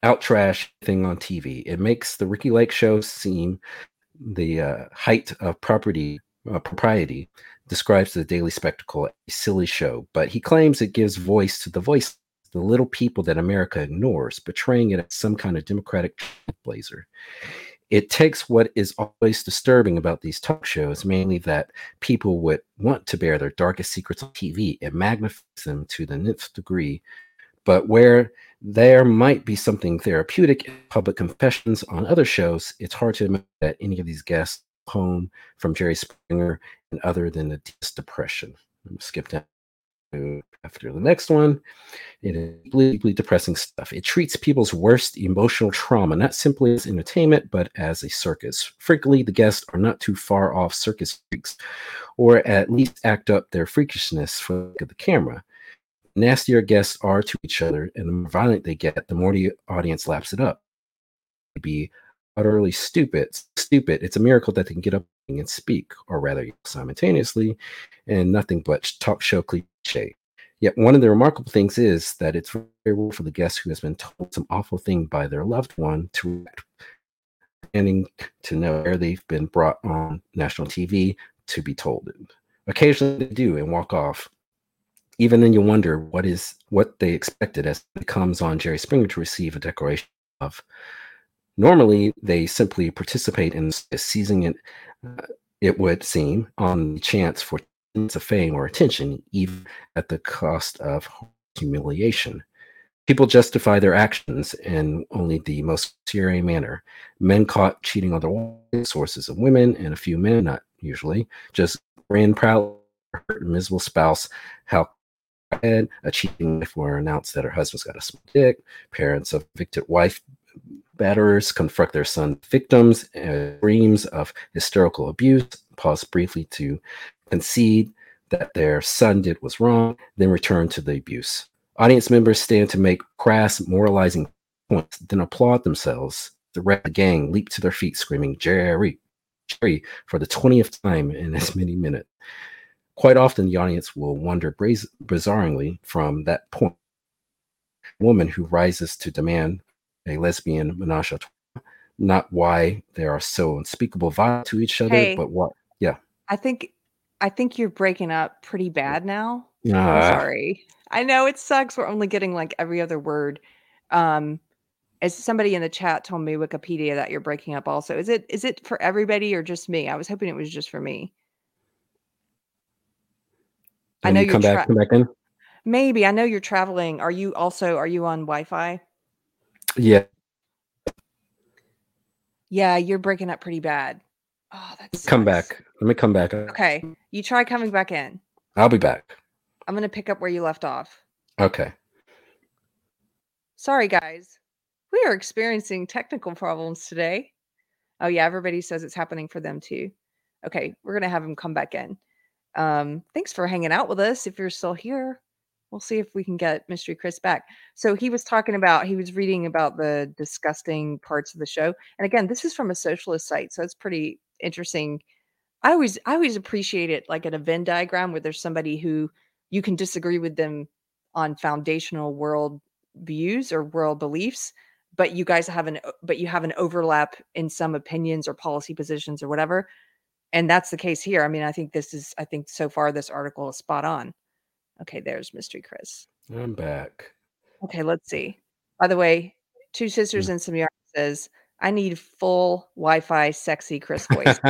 out trash thing on TV. It makes the Ricki Lake show seem the uh, height of property uh, propriety. Describes the Daily Spectacle a silly show, but he claims it gives voice to the voice, the little people that America ignores, portraying it as some kind of democratic blazer. It takes what is always disturbing about these talk shows, mainly that people would want to bear their darkest secrets on TV, and magnifies them to the nth degree. But where there might be something therapeutic public confessions on other shows. It's hard to imagine that any of these guests home from Jerry Springer and other than depression. I'm going to skip down after the next one. It is deeply depressing stuff. It treats people's worst emotional trauma not simply as entertainment, but as a circus. Frequently, the guests are not too far off circus freaks, or at least act up their freakishness for the camera nastier guests are to each other and the more violent they get, the more the audience laps it up. Be utterly stupid. Stupid. It's a miracle that they can get up and speak, or rather simultaneously, and nothing but talk show cliche. Yet one of the remarkable things is that it's very rare for the guest who has been told some awful thing by their loved one to standing to know where they've been brought on national TV to be told it. Occasionally they do and walk off even then you wonder what is what they expected as it comes on Jerry Springer to receive a declaration of. Normally, they simply participate in seizing it. Uh, it would seem on the chance for of fame or attention, even at the cost of humiliation. People justify their actions in only the most serious manner. Men caught cheating on their sources of women, and a few men, not usually, just ran proud miserable spouse how head, a cheating wife will announce that her husband's got a small dick. Parents of evicted wife batterers confront their son victims and screams of hysterical abuse. Pause briefly to concede that their son did was wrong, then return to the abuse. Audience members stand to make crass, moralizing points, then applaud themselves. The rest of the gang leap to their feet, screaming, Jerry, Jerry, for the 20th time in as many minutes. Quite often, the audience will wonder bizarrely from that point. A woman who rises to demand a lesbian menage a trois, not why they are so unspeakable violent to each other, Hey. but what? Yeah. I think I think you're breaking up pretty bad now. I'm Ah, sorry. I know it sucks. We're only getting like every other word. Um, as somebody in the chat told me Wikipedia that you're breaking up also. Is it is it for everybody or just me? I was hoping it was just for me. I know you you're come back, come back in. maybe. I know you're traveling. Are you also are you on Wi-Fi? Yeah. Yeah, you're breaking up pretty bad. Oh, that Come back. Let me come back. Okay. You try coming back in. I'll be back. I'm gonna pick up where you left off. Okay. Sorry, guys. We are experiencing technical problems today. Oh yeah, everybody says it's happening for them too. Okay, we're gonna have him come back in. Um, thanks for hanging out with us. If you're still here, we'll see if we can get Mystery Chris back. So he was talking about he was reading about the disgusting parts of the show, and again, this is from a socialist site, so it's pretty interesting. I always I always appreciate it like at a Venn diagram where there's somebody who you can disagree with them on foundational world views or world beliefs but you guys have an but you have an overlap in some opinions or policy positions or whatever and that's the case here i mean i think this is i think so far this article is spot on okay there's mystery chris I'm back. okay let's see by the way two sisters Mm. and some yarn says i need full wi-fi sexy chris voice *laughs*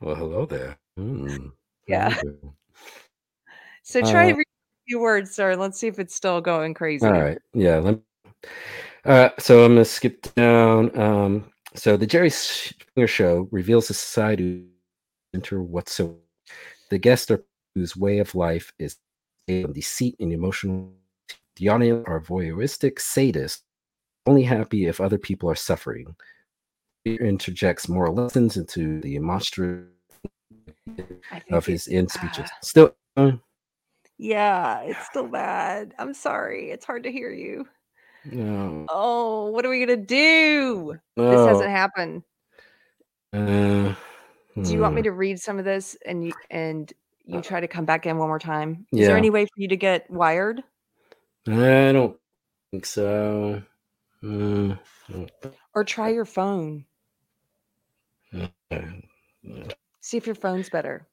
well, hello there. Mm, Yeah. *laughs* so try Uh, reading a few words sir let's see if it's still going crazy All right. Yeah. Let uh, so I'm gonna skip down. Um, so the Jerry Springer Show reveals a society enter whatsoever. The guests are whose way of life is on deceit and emotional. The audience are voyeuristic sadists, only happy if other people are suffering. He interjects moral lessons into the monstrous of his end speeches. Still, uh, yeah it's still bad i'm sorry it's hard to hear you no, oh what are we gonna do this hasn't happened uh, Do you want me hmm. to read some of this and you and you try to come back in one more time? Is there any way for you to get wired? I don't think so. Mm, Or try your phone. *laughs* See if your phone's better.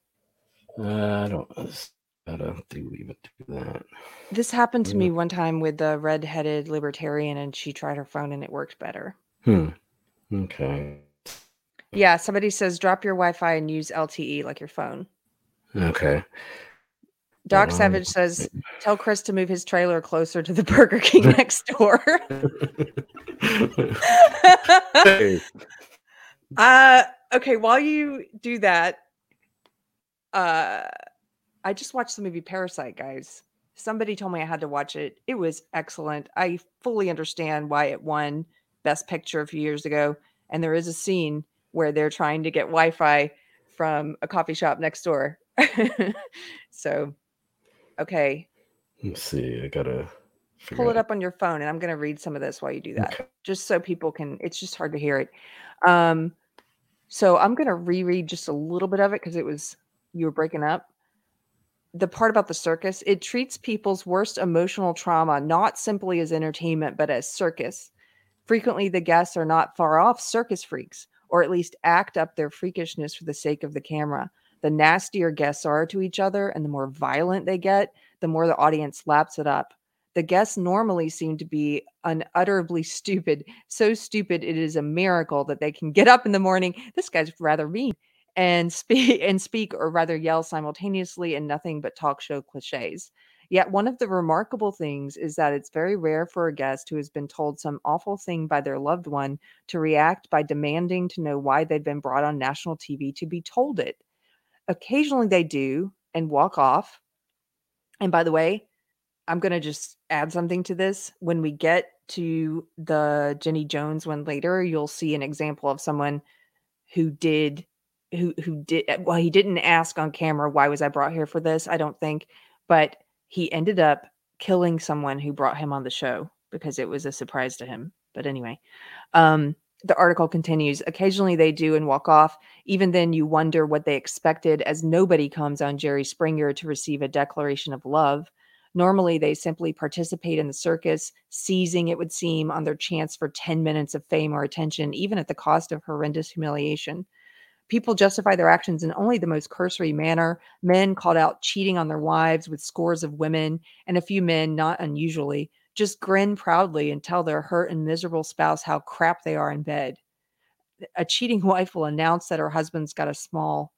I don't. I don't think we even do that. This happened to me one time with the red-headed libertarian and she tried her phone and it worked better. Hmm. Okay. Yeah, somebody says drop your Wi-Fi and use LTE like your phone. Okay. Doc Um, Savage says *laughs* tell Chris to move his trailer closer to the Burger King *laughs* next door. Hey. *laughs* Uh okay, while you do that, uh I just watched the movie Parasite, guys. Somebody told me I had to watch it. It was excellent. I fully understand why it won Best Picture a few years ago. And there is a scene where they're trying to get Wi-Fi from a coffee shop next door. *laughs* so okay, Let's see. I gotta pull it up on your phone and I'm going to read some of this while you do that. Okay. just so people can it's just hard to hear it um so i'm going to reread just a little bit of it because it was you were breaking up the part about the circus it treats people's worst emotional trauma not simply as entertainment but as circus. Frequently the guests are not far off circus freaks or at least act up their freakishness for the sake of the camera. The nastier guests are to each other and the more violent they get the more the audience laps it up. The guests normally seem to be unutterably *laughs* stupid, so stupid it is a miracle that they can get up in the morning. This guy's rather mean and speak *laughs* and speak or rather yell simultaneously in nothing but talk show cliches. Yet one of the remarkable things is that it's very rare for a guest who has been told some awful thing by their loved one to react by demanding to know why they've been brought on national TV to be told it. Occasionally they do and walk off. And by the way, I'm going to just add something to this. When we get to the Jenny Jones one later, you'll see an example of someone who did who who did well he didn't ask on camera why was I brought here for this? I don't think, but he ended up killing someone who brought him on the show because it was a surprise to him. But anyway, um the article continues occasionally they do and walk off even then you wonder what they expected as nobody comes on jerry springer to receive a declaration of love Normally, they simply participate in the circus, seizing, it would seem, on their chance for 10 minutes of fame or attention, even at the cost of horrendous humiliation. People justify their actions in only the most cursory manner. Men called out cheating on their wives with scores of women, and a few men, not unusually, just grin proudly and tell their hurt and miserable spouse how crap they are in bed. A cheating *laughs* wife will announce that her husband's got a small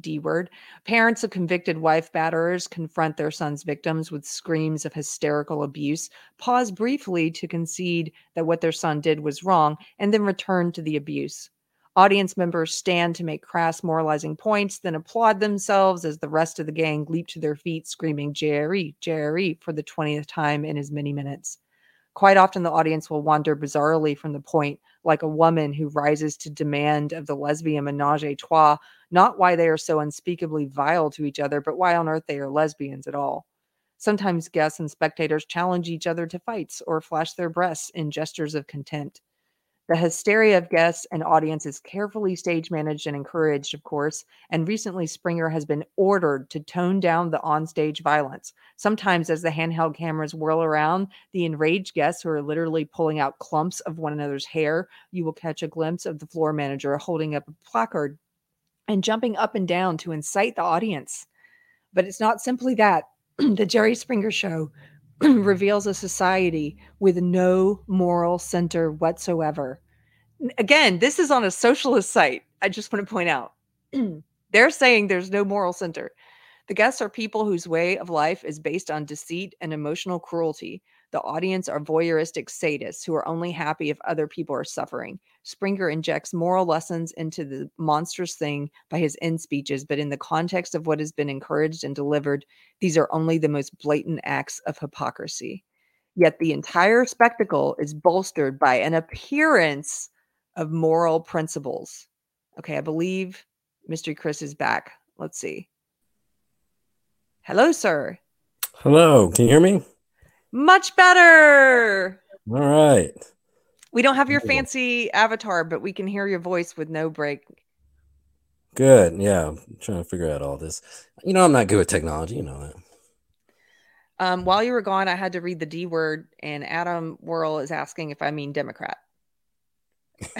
D word. Parents of convicted wife batterers confront their sons' victims with screams of hysterical abuse, pause briefly to concede that what their son did was wrong, and then return to the abuse. Audience members stand to make crass moralizing points, then applaud themselves as the rest of the gang leap to their feet, screaming, Jerry, Jerry, for the 20th time in as many minutes. Quite often, the audience will wander bizarrely from the point, like a woman who rises to demand of the lesbian menage a trois, not why they are so unspeakably vile to each other, but why on earth they are lesbians at all. Sometimes guests and spectators challenge each other to fights or flash their breasts in gestures of contempt. The hysteria of guests and audience is carefully stage managed and encouraged, of course, and recently Springer has been ordered to tone down the onstage violence. Sometimes, as the handheld cameras whirl around, the enraged guests who are literally pulling out clumps of one another's hair, you will catch a glimpse of the floor manager holding up a placard and jumping up and down to incite the audience. But it's not simply that. *clears throat* the Jerry Springer Show *clears throat* Mm-hmm. reveals a society with no moral center whatsoever. Again, this is on a socialist site. I just want to point out. *clears throat* They're saying there's no moral center. The guests are people whose way of life is based on deceit and emotional cruelty. The audience are voyeuristic sadists who are only happy if other people are suffering. Springer injects moral lessons into the monstrous thing by his end speeches, but in the context of what has been encouraged and delivered, these are only the most blatant acts of hypocrisy. Yet the entire spectacle is bolstered by an appearance of moral principles. Okay, I believe Mystery Chris is back. Let's see. Hello, sir. Hello, can you hear me? Much better. All right. We don't have your fancy avatar, but we can hear your voice with no break. Good. Yeah. I'm trying to figure out all this. You know, I'm not good with technology. You know that. Um, while you were gone, I had to read the D word, and Adam Worrell is asking if I mean Democrat. *laughs* *laughs*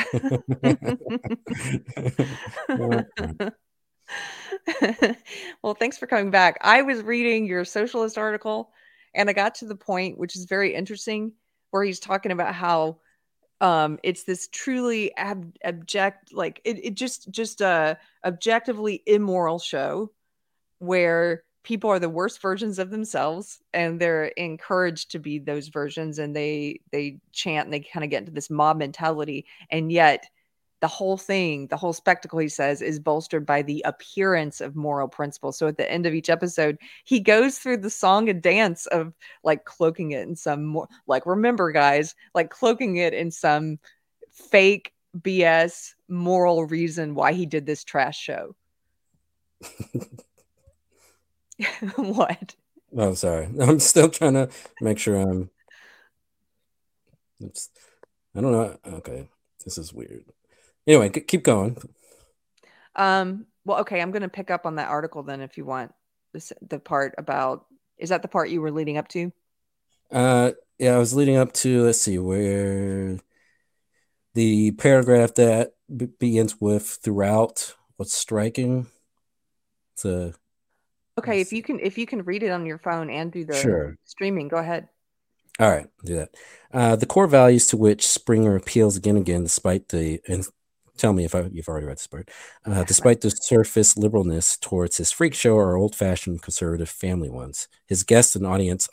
well, thanks for coming back. I was reading your socialist article and I got to the point, which is very interesting, where he's talking about how um it's this truly ab- abject like it, it just just a objectively immoral show where people are the worst versions of themselves and they're encouraged to be those versions and they they chant and they kind of get into this mob mentality. And yet the whole thing, the whole spectacle, he says, is bolstered by the appearance of moral principles. So at the end of each episode, he goes through the song and dance of like cloaking it in some more, like, remember, guys, like cloaking it in some fake BS moral reason why he did this trash show. *laughs* what? Oh, sorry. *laughs* I'm still trying to make sure I'm. It's, I don't know. Okay. This is weird. Anyway, keep going. Um. Well, okay. I'm going to pick up on that article then, if you want. This the part about is that the part you were leading up to? Uh, yeah, I was leading up to. Let's see where the paragraph that b- begins with throughout. What's striking? It's a okay. If you can, if you can read it on your phone and do the sure. streaming, go ahead. All right, do that. Uh, the core values to which Springer appeals again and again, despite the tell me if I, you've already read this part. Uh, despite the surface liberalness towards his freak show or old-fashioned conservative family ones. His guests and audience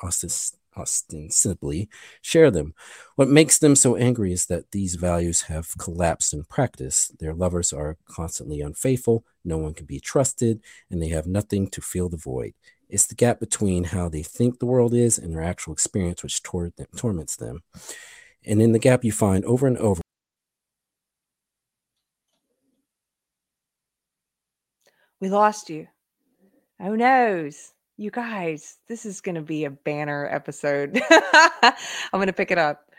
ostensibly share them. What makes them so angry is that these values have collapsed in practice. Their lovers are constantly unfaithful, no one can be trusted, and they have nothing to fill the void. It's the gap between how they think the world is and their actual experience which tor- torments them. And in the gap, you find over and over. We lost you. Oh noes. You guys, this is going to be a banner episode. *laughs* I'm going to pick it up.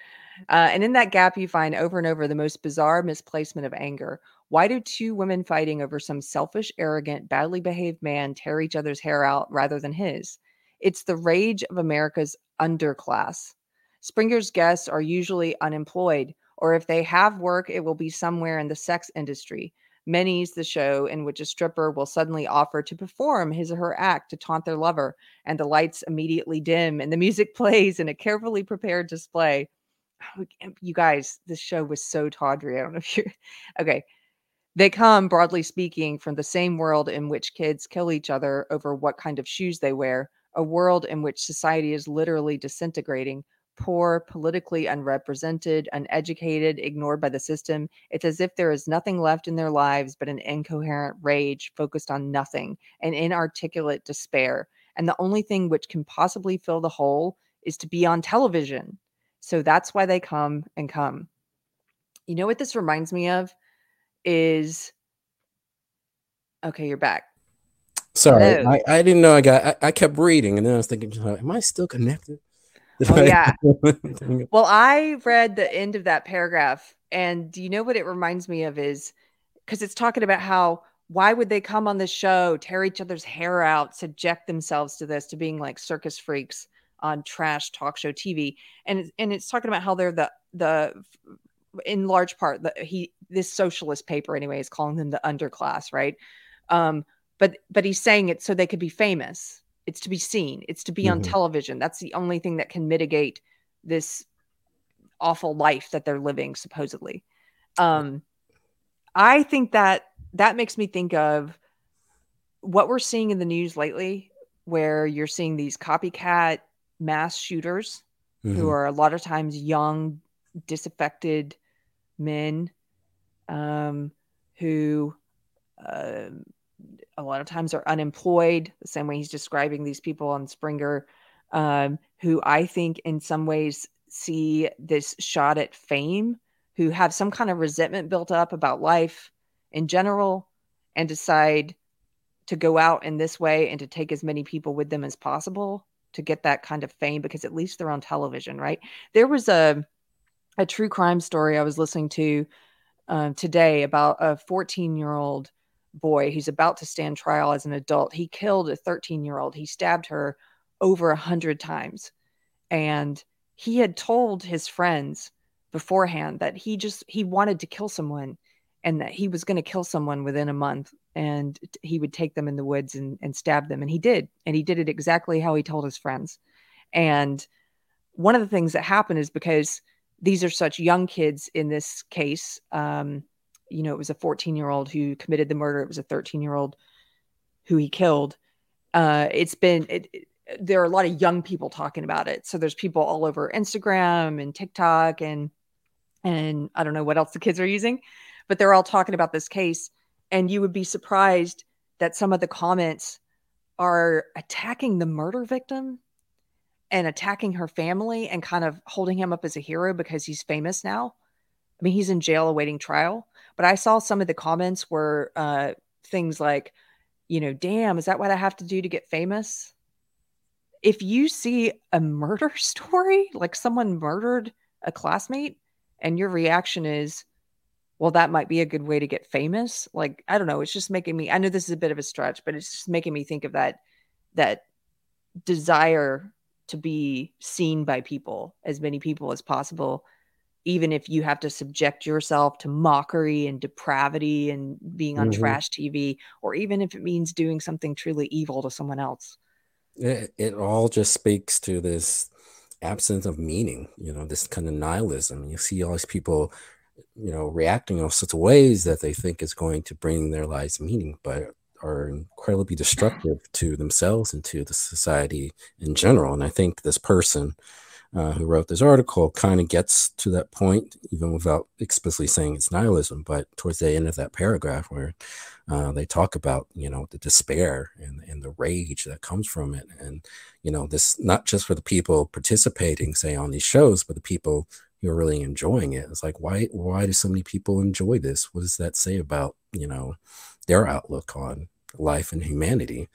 Uh, and in that gap, you find over and over the most bizarre misplacement of anger. Why do two women fighting over some selfish, arrogant, badly behaved man tear each other's hair out rather than his? It's the rage of America's underclass. Springer's guests are usually unemployed, or if they have work, it will be somewhere in the sex industry. Many's the show in which a stripper will suddenly offer to perform his or her act to taunt their lover, and the lights immediately dim and the music *laughs* plays in a carefully prepared display oh, you guys, this show was so tawdry. I don't know if you're *laughs* okay. They come, broadly speaking, from the same world in which kids kill each other over what kind of shoes they wear, a world in which society is literally disintegrating, poor, politically unrepresented, uneducated, ignored by the system. It's as if there is nothing left in their lives but an incoherent rage focused on nothing, an inarticulate despair. And the only thing which can possibly fill the hole is to be on television So that's why they come and come. You know what this reminds me of is okay, you're back. Sorry, I, I didn't know I got I, I kept reading and then I was thinking, am I still connected? *laughs* Oh, yeah. *laughs* well, I read the end of that paragraph, and do you know what it reminds me of is because it's talking about how why would they come on this show, tear each other's hair out, subject themselves to this, to being like circus freaks on trash talk show TV, and and it's talking about how they're the the in large part the he this socialist paper anyway is calling them the underclass, right? Um, but but he's saying it so they could be famous it's to be seen it's to be mm-hmm. on television that's the only thing that can mitigate this awful life that they're living supposedly um i think that that makes me think of what we're seeing in the news lately where you're seeing these copycat mass shooters mm-hmm. who are a lot of times young disaffected men um who uh, a lot of times are unemployed, the same way he's describing these people on Springer, um, who I think in some ways see this shot at fame, who have some kind of resentment built up about life in general and decide to go out in this way and to take as many people with them as possible to get that kind of fame because at least they're on television, right? There was a a true crime story I was listening to uh, today about a 14 year old boy who's about to stand trial as an adult. He killed a 13 year old. He stabbed her over a hundred times. And he had told his friends beforehand that he just he wanted to kill someone and that he was going to kill someone within a month and he would take them in the woods and, and stab them and he did and he did it exactly how he told his friends and one of the things that happened is because these are such young kids in this case um, you know, it was a 14 year old who committed the murder. It was a 13 year old who he killed. Uh, it's been, it, it, there are a lot of young people talking about it. So there's people all over Instagram and TikTok and, and I don't know what else the kids are using, but they're all talking about this case. And you would be surprised that some of the comments are attacking the murder victim and attacking her family and kind of holding him up as a hero because he's famous now. I mean, he's in jail awaiting trial. But I saw some of the comments were uh, things like, you know, damn, is that what I have to do to get famous? If you see a murder *laughs* story, like someone murdered a classmate, and your reaction is, well, that might be a good way to get famous. Like, I don't know. It's just making me, I know this is a bit of a stretch, but it's just making me think of that, that desire to be seen by people, as many people as possible even if you have to subject yourself to mockery and depravity and being on mm-hmm. trash TV, or even if it means doing something truly evil to someone else. It, it all just speaks to this absence of meaning, you know, this kind of nihilism. You see all these people, you know, reacting in all sorts of ways that they think is going to bring their lives meaning, but are incredibly destructive to themselves and to the society in general. And I think this person, uh, who wrote this article, kind of gets to that point, even without explicitly saying it's nihilism. But towards the end of that paragraph, where uh, they talk about, you know, the despair and, and the rage that comes from it. And, you know, this not just for the people participating, say, on these shows, but the people who are really enjoying it. It's like, why, why do so many people enjoy this? What does that say about, you know, their outlook on life and humanity?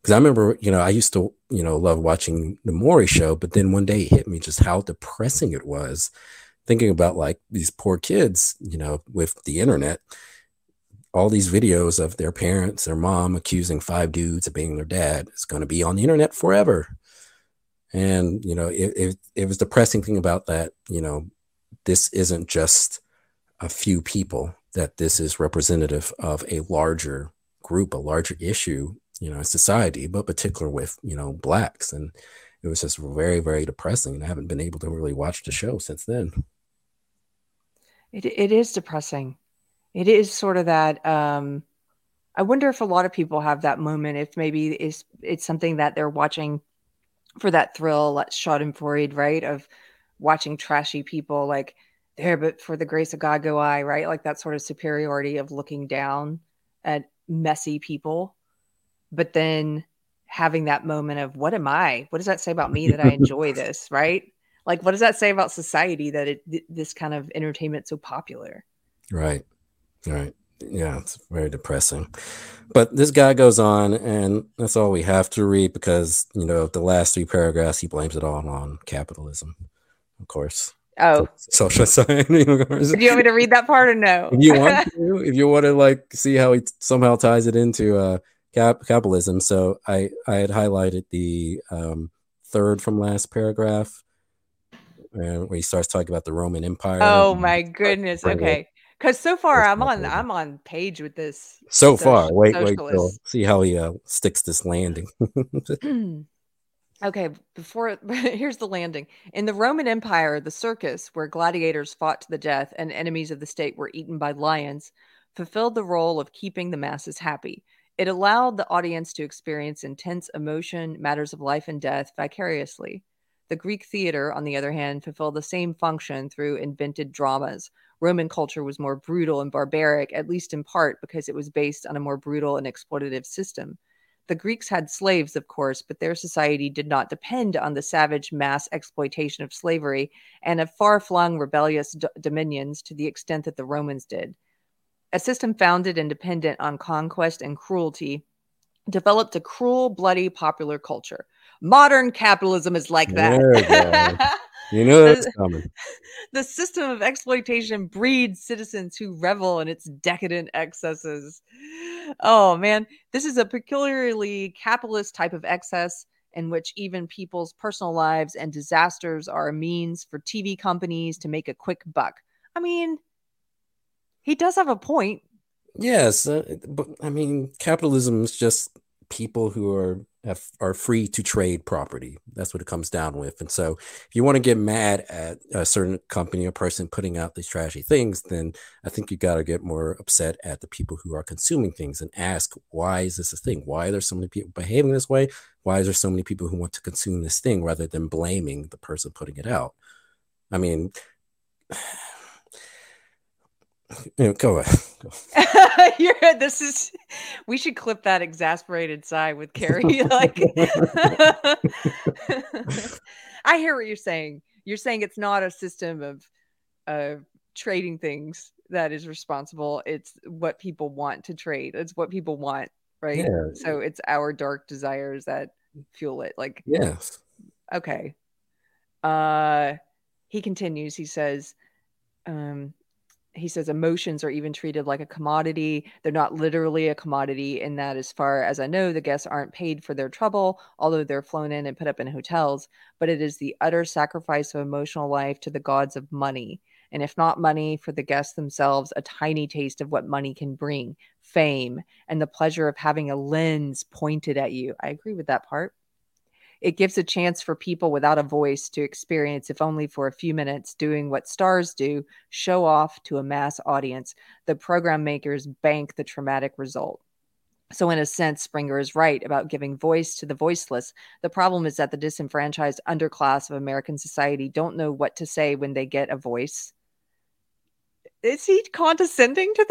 Because I remember, you know, I used to, you know, love watching the Maury show, but then one day it hit me just how depressing it was thinking about like these poor kids, you know, with the internet, all these videos of their parents, their mom accusing five dudes of being their dad is going to be on the internet forever. And, you know, it, it, it was depressing thing about that, you know, this isn't just a few people, that this is representative of a larger group, a larger issue you know, society, but particular with, you know, blacks. And it was just very, very depressing. And I haven't been able to really watch the show since then. It, it is depressing. It is sort of that. Um, I wonder if a lot of people have that moment, if maybe it's, it's something that they're watching for that thrill, like Schadenfreude, right? Of watching trashy people like there, but for the grace of God go I, right? Like that sort of superiority of looking down at messy people but then having that moment of what am I? What does that say about me that I enjoy *laughs* this? Right? Like, what does that say about society that it th- this kind of entertainment so popular? Right. Right. Yeah, it's very depressing. But this guy goes on, and that's all we have to read because you know the last three paragraphs he blames it all on capitalism, of course. Oh, social science. *laughs* Do you want me to read that part or no? if you want to, if you want to like see how he somehow ties it into uh cap- capitalism. So I I had highlighted the um third from last paragraph uh, where he starts talking about the Roman Empire. oh my goodness. Okay. Because so far I'm on. I'm on page with this. So far, wait, wait, till, see how he uh, sticks this landing. *laughs* *clears throat* okay, before *laughs* here's the landing. In the Roman Empire, the circus, where gladiators fought to the death and enemies of the state were eaten by lions, fulfilled the role of keeping the masses happy. It allowed the audience to experience intense emotion, matters of life and death vicariously. The Greek theater, on the other hand, fulfilled the same function through invented dramas. Roman culture was more brutal and barbaric, at least in part because it was based on a more brutal and exploitative system. The Greeks had slaves, of course, but their society did not depend on the savage mass exploitation of slavery and of far flung rebellious dominions to the extent that the Romans did. A system founded and dependent on conquest and cruelty developed a cruel, bloody popular culture. Modern capitalism is like that. *laughs* you know that's coming. *laughs* the system of exploitation breeds citizens who revel in its decadent excesses. Oh man, this is a peculiarly capitalist type of excess in which even people's personal lives and disasters are a means for TV companies to make a quick buck. I mean, he does have a point. Yes, uh, but I mean, capitalism is just people who are have, are free to trade property. That's what it comes down with. And so, if you want to get mad at a certain company or person putting out these trashy things, then I think you got to get more upset at the people who are consuming things and ask, why is this a thing? Why are there so many people behaving this way? Why is there so many people who want to consume this thing rather than blaming the person putting it out? I mean, you know, go ahead. *laughs* You're, this is we should clip that exasperated sigh with Keri. *laughs* like I hear what you're saying. You're saying it's not a system of of trading things that is responsible. It's what people want to trade. It's what people want, right? Yeah. So it's our dark desires that fuel it. Like Yes. okay. Uh he continues, he says, um, he says emotions are even treated like a commodity. They're not literally a commodity in that, as far as I know, the guests aren't paid for their trouble, although they're flown in and put up in hotels. But it is the utter sacrifice of emotional life to the gods of money. And if not money, for the guests themselves, a tiny taste of what money can bring fame and the pleasure of having a lens pointed at you. I agree with that part. It gives a chance for people without a voice to experience, if only for a few minutes, doing what stars do show off to a mass audience. The program makers bank the traumatic result. So, in a sense, Springer is right about giving voice to the voiceless. The problem is that the disenfranchised underclass of American society don't know what to say when they get a voice. Is he condescending to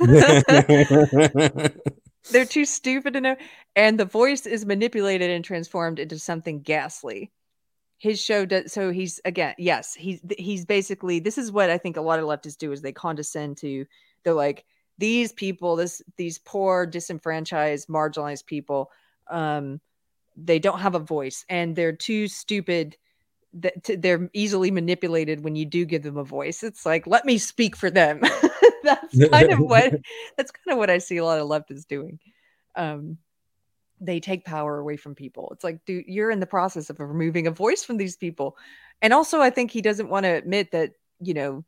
them? *laughs* *laughs* They're too stupid to know. And the voice is manipulated and transformed into something ghastly. His show does so he's again, yes, he's he's basically this is what I think a lot of leftists do is they condescend to they're like these people, this these poor, disenfranchised, marginalized people, um, they don't have a voice and they're too stupid that to, they're easily manipulated when you do give them a voice. It's like, let me speak for them. *laughs* that's kind of what *laughs* that's kind of what I see a lot of leftists doing. Um, they take power away from people. It's like, dude, you're in the process of removing a voice from these people. And also, I think he doesn't want to admit that, you know,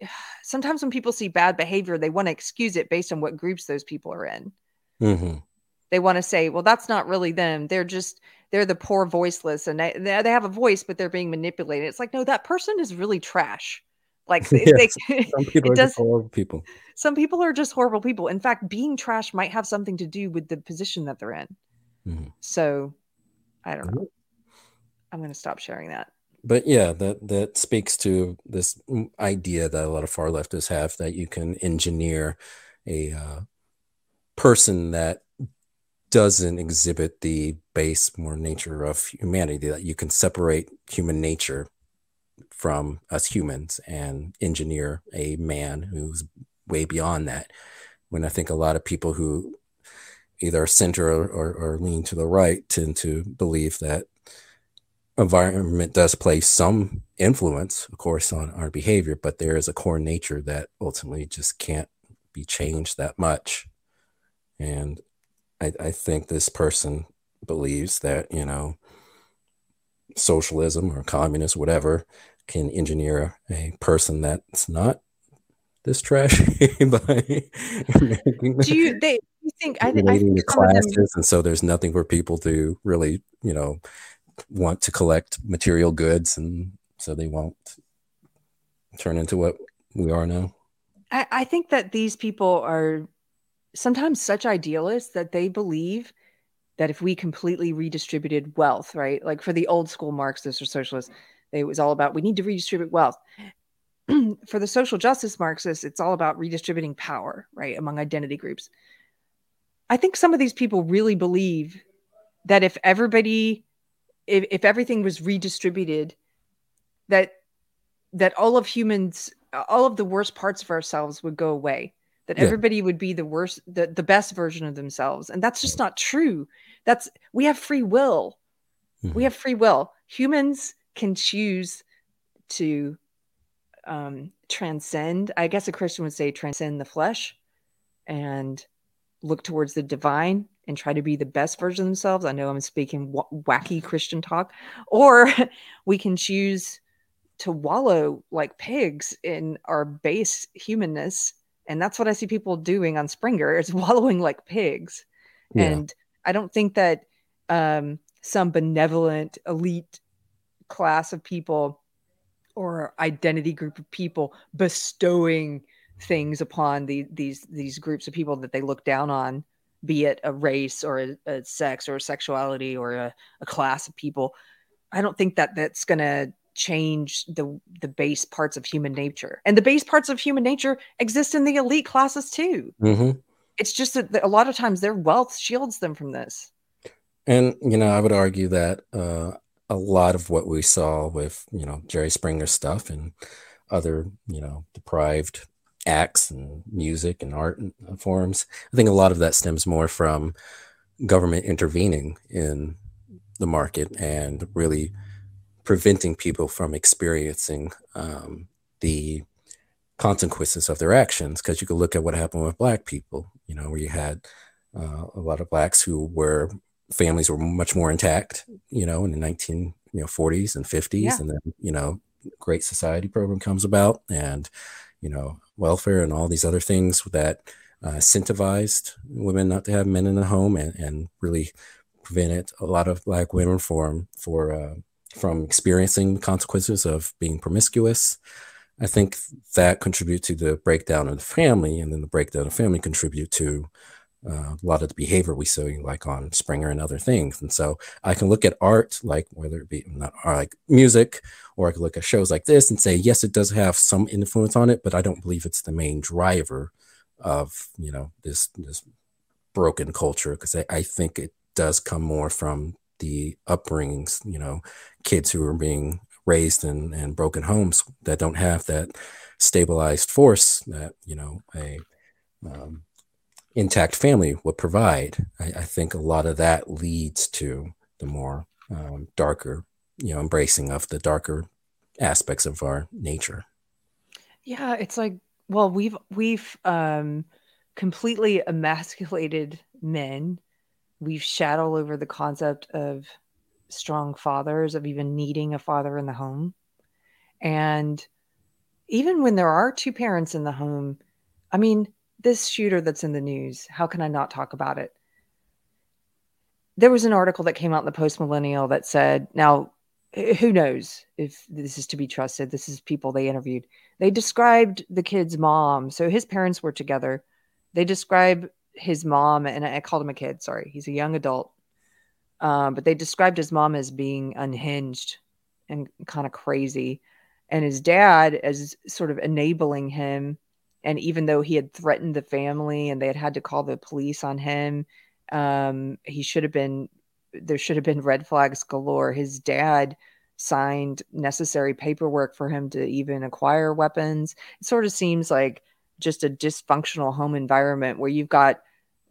*sighs* sometimes when people see bad behavior, they want to excuse it based on what groups those people are in. Mhm. They want to say, well, that's not really them. They're just, they're the poor voiceless and they they have a voice, but they're being manipulated. It's like, no, that person is really trash. Like, *laughs* Yes, they- *laughs* Some people are does, just horrible people. some people are just horrible people. In fact, being trash might have something to do with the position that they're in. Mhm. So I don't know. I'm going to stop sharing that. But yeah, that that speaks to this idea that a lot of far leftists have that you can engineer a uh, person that doesn't exhibit the base more nature of humanity that you can separate human nature from us humans and engineer a man who's way beyond that. When i think a lot of people who either center or, or, or lean to the right tend to believe that environment does play some influence of course on our behavior but there is a core nature that ultimately just can't be changed that much. And I, I think this person believes that, you know, socialism or communism, whatever, can engineer a person that's not this trashy *laughs* by do you *laughs* they you think I, think, I think the classes them... and so there's nothing for people to really you know want to collect material goods and so they won't turn into what we are now I, I think that these people are sometimes such idealists that they believe that if we completely redistributed wealth, right? Like for the old school Marxists or socialists, it was all about we need to redistribute wealth. *clears throat* for the social justice Marxists, it's all about redistributing power, right, among identity groups. I think some of these people really believe that if everybody, if, if everything was redistributed, that that all of humans, all of the worst parts of ourselves would go away that yeah. everybody would be the worst the, the best version of themselves and that's just not true that's we have free will mm-hmm. we have free will humans can choose to um transcend i guess a christian would say transcend the flesh and look towards the divine and try to be the best version of themselves i know i'm speaking w- wacky christian talk or *laughs* we can choose to wallow like pigs in our base humanness and that's what I see people doing on Springer is *laughs* wallowing like pigs. Yeah. And I don't think that um, some benevolent elite class of people or identity group of people bestowing things upon the, these these groups of people that they look down on, be it a race or a, a sex or a sexuality or a, a class of people. I don't think that that's going to change the the base parts of human nature and the base parts of human nature exist in the elite classes too mm-hmm. it's just that a lot of times their wealth shields them from this and you know i would argue that uh, a lot of what we saw with you know jerry springer stuff and other you know deprived acts and music and art uh, forms i think a lot of that stems more from government intervening in the market and really preventing people from experiencing um, the consequences of their actions. Because you could look at what happened with Black people, you know, where you had uh, a lot of Blacks who were families were much more intact, you know, in the 19 you know 40s and 50s, yeah. and then you know, Great Society program comes about, and you know, welfare and all these other things that uh, incentivized women not to have men in the home and, and really prevented a lot of black women from for uh, from experiencing the consequences of being promiscuous. I think that contribute to the breakdown of the family, and then the breakdown of family contribute to uh, a lot of the behavior we see, like on Springer and other things. And so I can look at art, like whether it be not like music, or I can look at shows like this and say, yes, it does have some influence on it, but I don't believe it's the main driver of you know this this broken culture because I, I think it does come more from the upbringings, you know, kids who are being raised in, in broken homes that don't have that stabilized force that, you know, a um, intact family would provide. I, I, think a lot of that leads to the more um, darker, you know, embracing of the darker aspects of our nature. Yeah, it's like, well, we've we've um, completely emasculated men we've all over the concept of strong fathers, of even needing a father in the home. And even when there are two parents in the home, I mean, this shooter that's in the news, how can I not talk about it? There was an article that came out in the Post Millennial that said, now, who knows if this is to be trusted? This is people they interviewed. They described the kid's mom. So his parents were together. They describe his mom, and I called him a kid. Sorry, he's a young adult. Um, but they described his mom as being unhinged and kind of crazy, and his dad as sort of enabling him. And even though he had threatened the family and they had had to call the police on him, Um, he should have been. There should have been red flags galore. His dad signed necessary paperwork for him to even acquire weapons. It sort of seems like just a dysfunctional home environment where you've got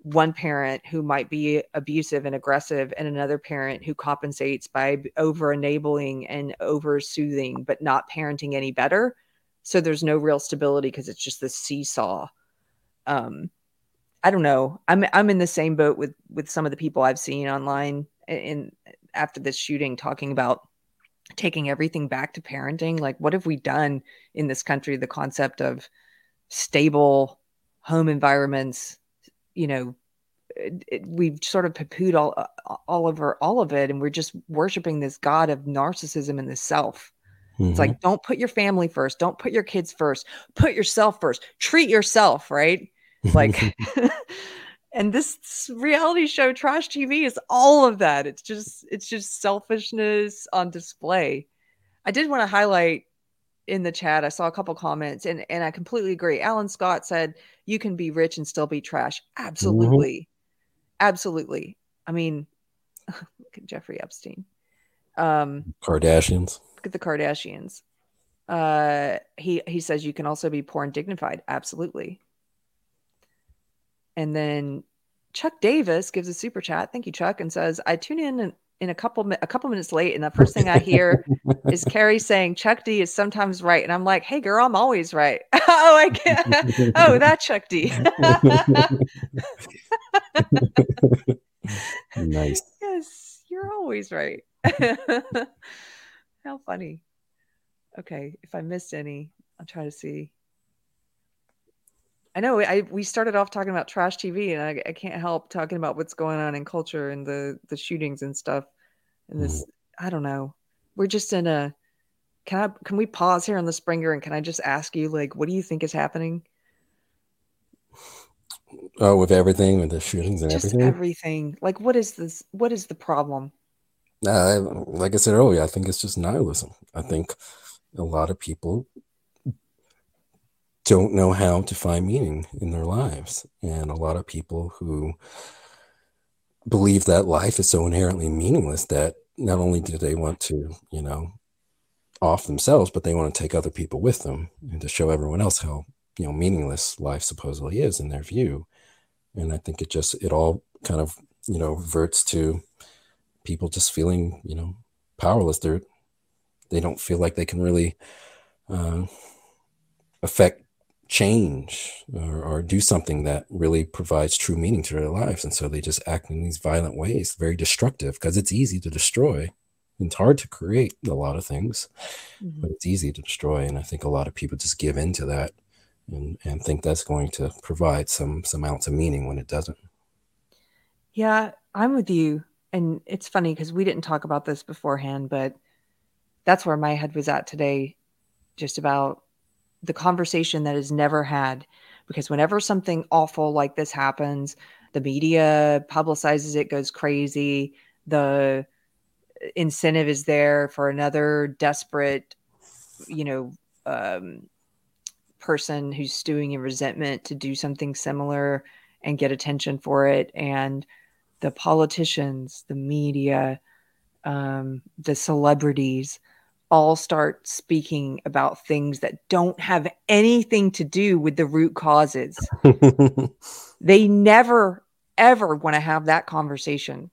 one parent who might be abusive and aggressive and another parent who compensates by over enabling and over soothing but not parenting any better so there's no real stability because it's just this seesaw. Um i don't know. I'm i'm in the same boat with with some of the people i've seen online in after this shooting talking about taking everything back to parenting. Like what have we done in this country? The concept of stable home environments you know it, we've sort of poo-pooed all all over all of it and we're just worshiping this god of narcissism and the self mm-hmm. it's like don't put your family first don't put your kids first put yourself first treat yourself right? Like *laughs* *laughs* and this reality show trash tv is all of that. It's just it's just selfishness on display. I did want to highlight in the chat i saw a couple comments and and i completely agree. Alan scott said you can be rich and still be trash. Mm-hmm. absolutely. Mm-hmm. absolutely. I mean *laughs* look at jeffrey epstein. Um kardashians the kardashians uh he he says you can also be poor and dignified absolutely and then chuck davis gives a super chat thank you chuck and says i tune in and in a couple a couple minutes late, and the first thing I hear *laughs* is Keri saying Chuck D is sometimes right, and I'm like, "Hey, girl, I'm always right." *laughs* oh, I can't. *laughs* oh, that Chuck D. nice. Yes, you're always right. How funny. Okay, if I missed any, I'll try to see. I know I we started off talking about trash TV, and I, I can't help talking about what's going on in culture and the the shootings and stuff. And this, mm. I don't know. We're just in a. Can I? Can we pause here on the Springer and can I just ask you, like, what do you think is happening? Oh, with everything, with the shootings and just everything. Everything. Like, what is this? What is the problem? Uh, like I said earlier, I think it's just nihilism. I think a lot of people don't know how to find meaning in their lives. And a lot of people who believe that life is so inherently meaningless that not only do they want to, you know, off themselves, but they want to take other people with them and to show everyone else how, you know, meaningless life supposedly is in their view. And I think it just, it all kind of, you know, reverts to people just feeling, you know, powerless. They're, they don't feel like they can really uh, affect change or, or, do something that really provides true meaning to their lives. And so they just act in these violent ways, very destructive, because it's easy to destroy. It's hard to create a lot of things, mm-hmm. but it's easy to destroy. And I think a lot of people just give in to that and, and think that's going to provide some some ounce of meaning when it doesn't. Yeah, I'm with you. And it's funny because we didn't talk about this beforehand, but that's where my head was at today, just about the conversation that is never had. Because whenever something awful like this happens the media publicizes it goes crazy the incentive is there for another desperate you know um, person who's stewing in resentment to do something similar and get attention for it. And the politicians the media um, the celebrities all start speaking about things that don't have anything to do with the root causes. *laughs* they never ever want to have that conversation.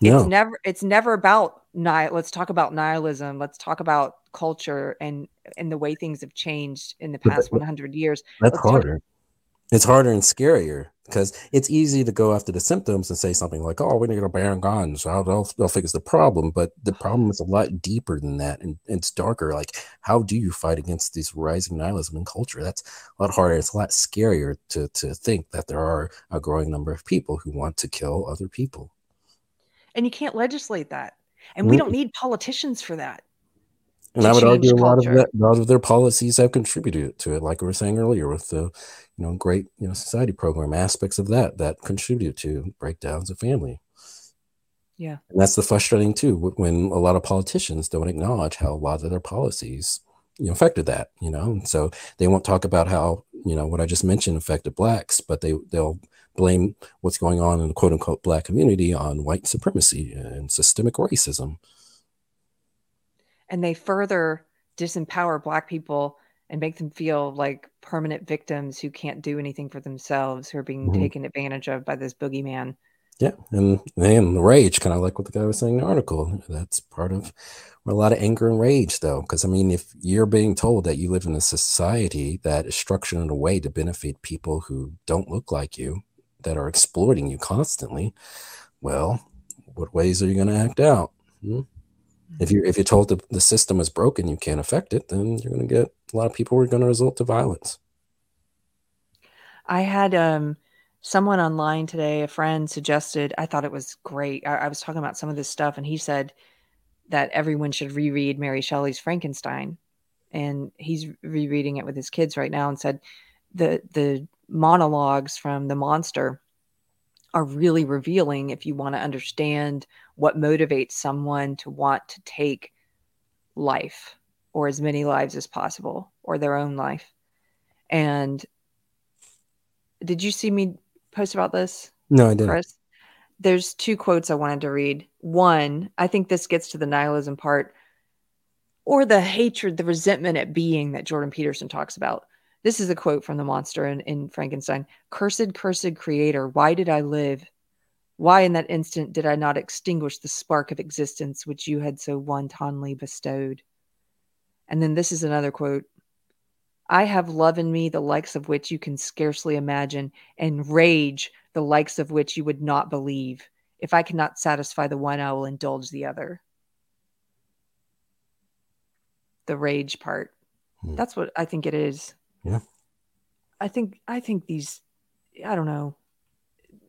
No. It's never it's never about nihil let's talk about nihilism, let's talk about culture and and the way things have changed in the past 100 years. That's let's harder. Talk- it's harder and scarier because it's easy to go after the symptoms and say something like, "Oh, we're going to get ban guns. I'll, they'll, they'll fix the problem." But the problem is a lot deeper than that, and, and it's darker. Like, how do you fight against this rising nihilism in culture? That's a lot harder. It's a lot scarier to to think that there are a growing number of people who want to kill other people. And you can't legislate that, and we don't need politicians for that. And I would argue a lot of that, a lot of their policies have contributed to it, like we were saying earlier, with the you know great you know society program aspects of that that contribute to breakdowns of family. Yeah, and that's the frustrating too when a lot of politicians don't acknowledge how a lot of their policies you know affected that. You know, so they won't talk about how you know what I just mentioned affected blacks, but they they'll blame what's going on in the quote unquote black community on white supremacy and systemic racism. And they further disempower black people and make them feel like permanent victims who can't do anything for themselves, who are being mm-hmm. taken advantage of by this boogeyman. Yeah, and and the rage, kind of like what the guy was saying in the article. That's part of a lot of anger and rage, though, because I mean, if you're being told that you live in a society that is structured in a way to benefit people who don't look like you, that are exploiting you constantly, well, what ways are you going to act out? Hmm? If you're if you're told that the system is broken, you can't affect it, then you're going to get a lot of people were going to result to violence. I had um someone online today, a friend suggested, I thought it was great. I, I, was talking about some of this stuff, and he said that everyone should reread Mary Shelley's Frankenstein. And he's rereading it with his kids right now and said the the monologues from the monster are really revealing if you want to understand what motivates someone to want to take life or as many lives as possible or their own life. And did you see me post about this? No, I didn't. Chris? There's two quotes I wanted to read. One, I think this gets to the nihilism part or the hatred, the resentment at being that Jordan Peterson talks about. This is a quote from the monster in, in Frankenstein Cursed, cursed creator, why did I live? Why in that instant did I not extinguish the spark of existence which you had so wantonly bestowed? And then this is another quote I have love in me, the likes of which you can scarcely imagine, and rage, the likes of which you would not believe. If I cannot satisfy the one, I will indulge the other. The rage part. Hmm. That's what I think it is. Yeah. I think I think these I don't know.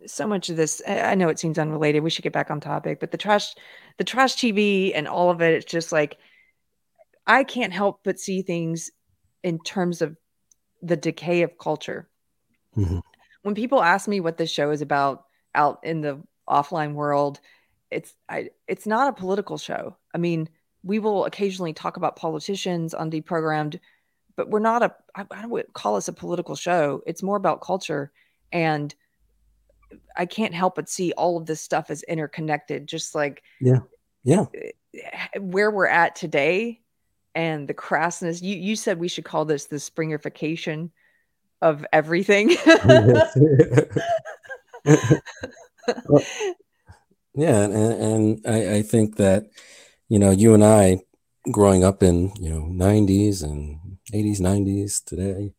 So much of this I know it seems unrelated. We should get back on topic, but the trash the trash TV and all of it it's just like I can't help but see things in terms of the decay of culture. Mm-hmm. When people ask me what this show is about out in the offline world, it's I it's not a political show. I mean, we will occasionally talk about politicians on deprogrammed, but we're not a I, I would call us a political show. It's more about culture and I can't help but see all of this stuff as interconnected, just like yeah, yeah, where we're at today and the crassness. You you said we should call this the springerification of everything. well, *laughs* yeah, and, and I, I think that you know you and I, growing up in you know '90s and '80s, '90s today,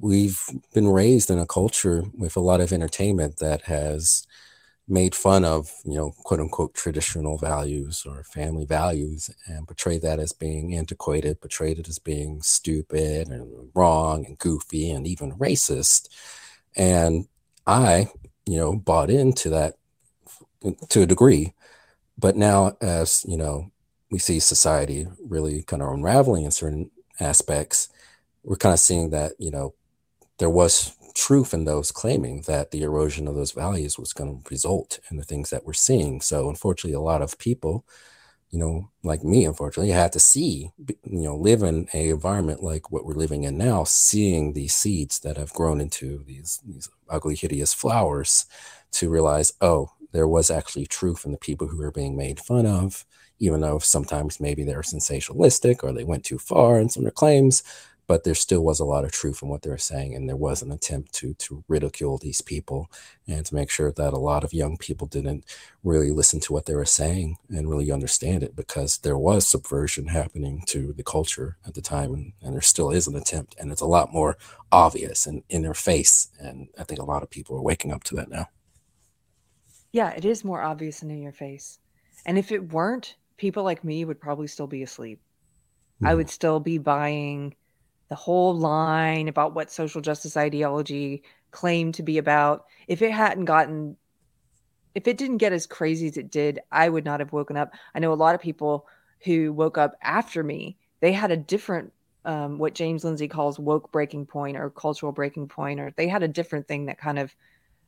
we've been raised in a culture with a lot of entertainment that has made fun of, you know, quote unquote traditional values or family values and portrayed that as being antiquated, portrayed it as being stupid and wrong and goofy and even racist. And I, you know, bought into that to a degree. But now, as you know, we see society really kind of unraveling in certain aspects, we're kind of seeing that, you know, there was truth in those claiming that the erosion of those values was going to result in the things that we're seeing. So, unfortunately, a lot of people, you know, like me, unfortunately, had to see, you know, live in a environment like what we're living in now, seeing these seeds that have grown into these these ugly, hideous flowers, to realize, oh, there was actually truth in the people who were being made fun of, even though sometimes maybe they're sensationalistic or they went too far in some of their claims but there still was a lot of truth in what they were saying and there was an attempt to to ridicule these people and to make sure that a lot of young people didn't really listen to what they were saying and really understand it because there was subversion happening to the culture at the time and, and there still is an attempt and it's a lot more obvious and in their face and i think a lot of people are waking up to that now yeah it is more obvious and in your face and if it weren't people like me would probably still be asleep mm. i mm-hmm. would still be buying the whole line about what social justice ideology claimed to be about. If it hadn't gotten, if it didn't get as crazy as it did, I would not have woken up. I know a lot of people who woke up after me, they had a different, um, what James Lindsay calls woke breaking point or cultural breaking point, or they had a different thing that kind of,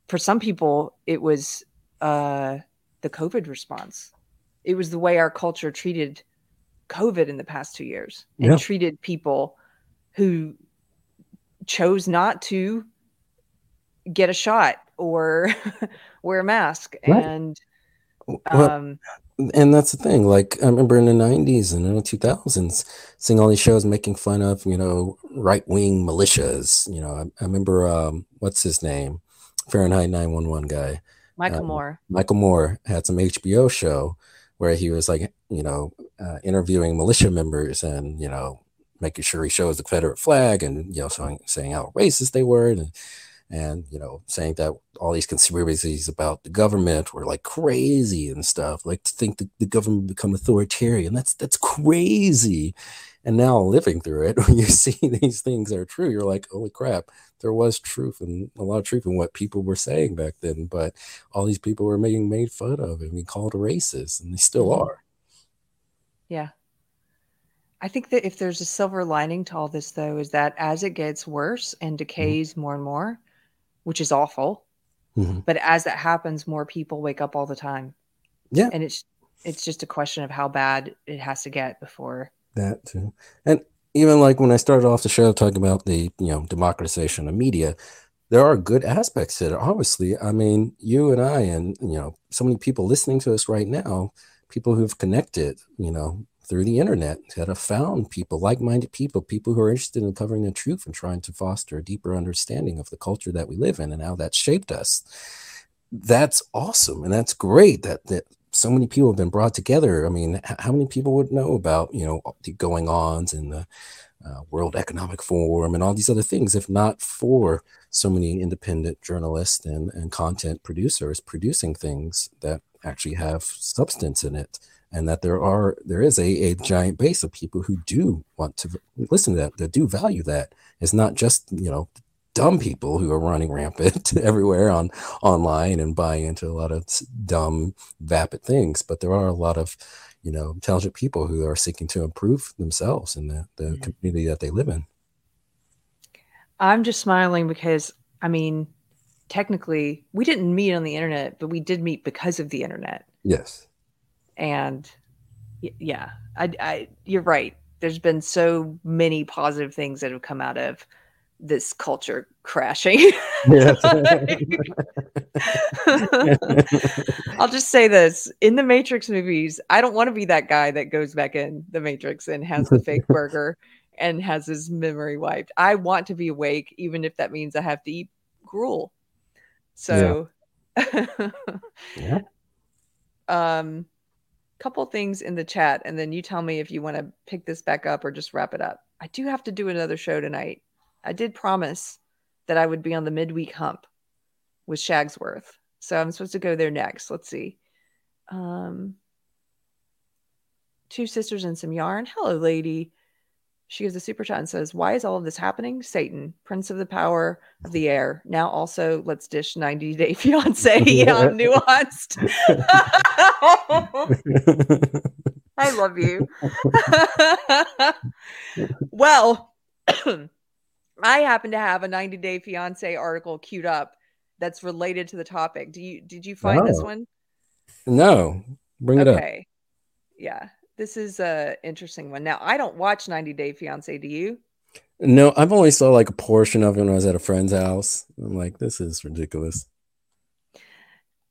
for some people, it was uh, the COVID response. It was the way our culture treated COVID in the past two years and yeah. treated people who chose not to get a shot or *laughs* wear a mask Right. and Well, um and that's the thing. Like I remember in the '90s and in the 2000s, seeing all these shows making fun of you know right wing militias. You know, I, I remember um, what's his name, Fahrenheit 911 guy. Michael Um, Moore. Michael Moore had some HBO show where he was like, you know, uh, interviewing militia members and you know making sure he shows the Confederate flag and you know saying, saying how racist they were and and you know saying that all these conspiracies about the government were like crazy and stuff like to think that the government become authoritarian that's that's crazy and now living through it *laughs* when you see these things are true you're like holy crap there was truth and a lot of truth in what people were saying back then but all these people were being made fun of and being called racist and they still Mhm. are Yeah. I think that if there's a silver lining to all this, though, is that as it gets worse and decays more and more, which is awful, Mhm. but as that happens, more people wake up all the time, yeah and it's it's just a question of how bad it has to get before. That too. And even like when I started off the show talking about the, you know, democratization of media, there are good aspects to it. Obviously, I mean, you and I and, you know, so many people listening to us right now, people who've connected, you know, through the internet that have found people, like-minded people, people who are interested in covering the truth and trying to foster a deeper understanding of the culture that we live in and how that's shaped us. That's awesome. And that's great that that so many people have been brought together. I mean, how many people would know about, you know, the going ons and the uh, World Economic Forum and all these other things if not for so many independent journalists and, and content producers producing things that actually have substance in it and that there are there is a, a giant base of people who do want to listen to that that do value that it's not just you know dumb people who are running rampant *laughs* everywhere on online and buying into a lot of dumb vapid things but there are a lot of you know intelligent people who are seeking to improve themselves and the, the Mhm. community that they live in I'm just smiling because I mean, technically, we didn't meet on the internet, but we did meet because of the internet. yes And yeah, I, I you're right. There's been so many positive things that have come out of this culture crashing. Yes. *laughs* I'll just say this in the Matrix movies, I don't want to be that guy that goes back in the Matrix and has the fake *laughs* burger and has his memory wiped. I want to be awake, even if that means I have to eat gruel. So, yeah *laughs* um, couple things in the chat, and then you tell me if you want to pick this back up or just wrap it up. I do have to do another show tonight. I did promise that I would be on the midweek hump with Shagsworth. So I'm supposed to go there next. Let's see. Um, two sisters and some yarn. Hello, lady. She gives a super chat and says, Why is all of this happening? Satan, prince of the power of the air. Now also let's dish 90 day *laughs* fiance. yeah, *laughs* nuanced. *laughs* I love you. well, *clears throat* I happen to have a 90 day fiance article queued up that's related to the topic. Do you did you find this Oh. one? no bring it up Okay. Yeah. This is a interesting one. Now, I don't watch 90 Day Fiance, do you? no i've only saw like a portion of it when i was at a friend's house i'm like this is ridiculous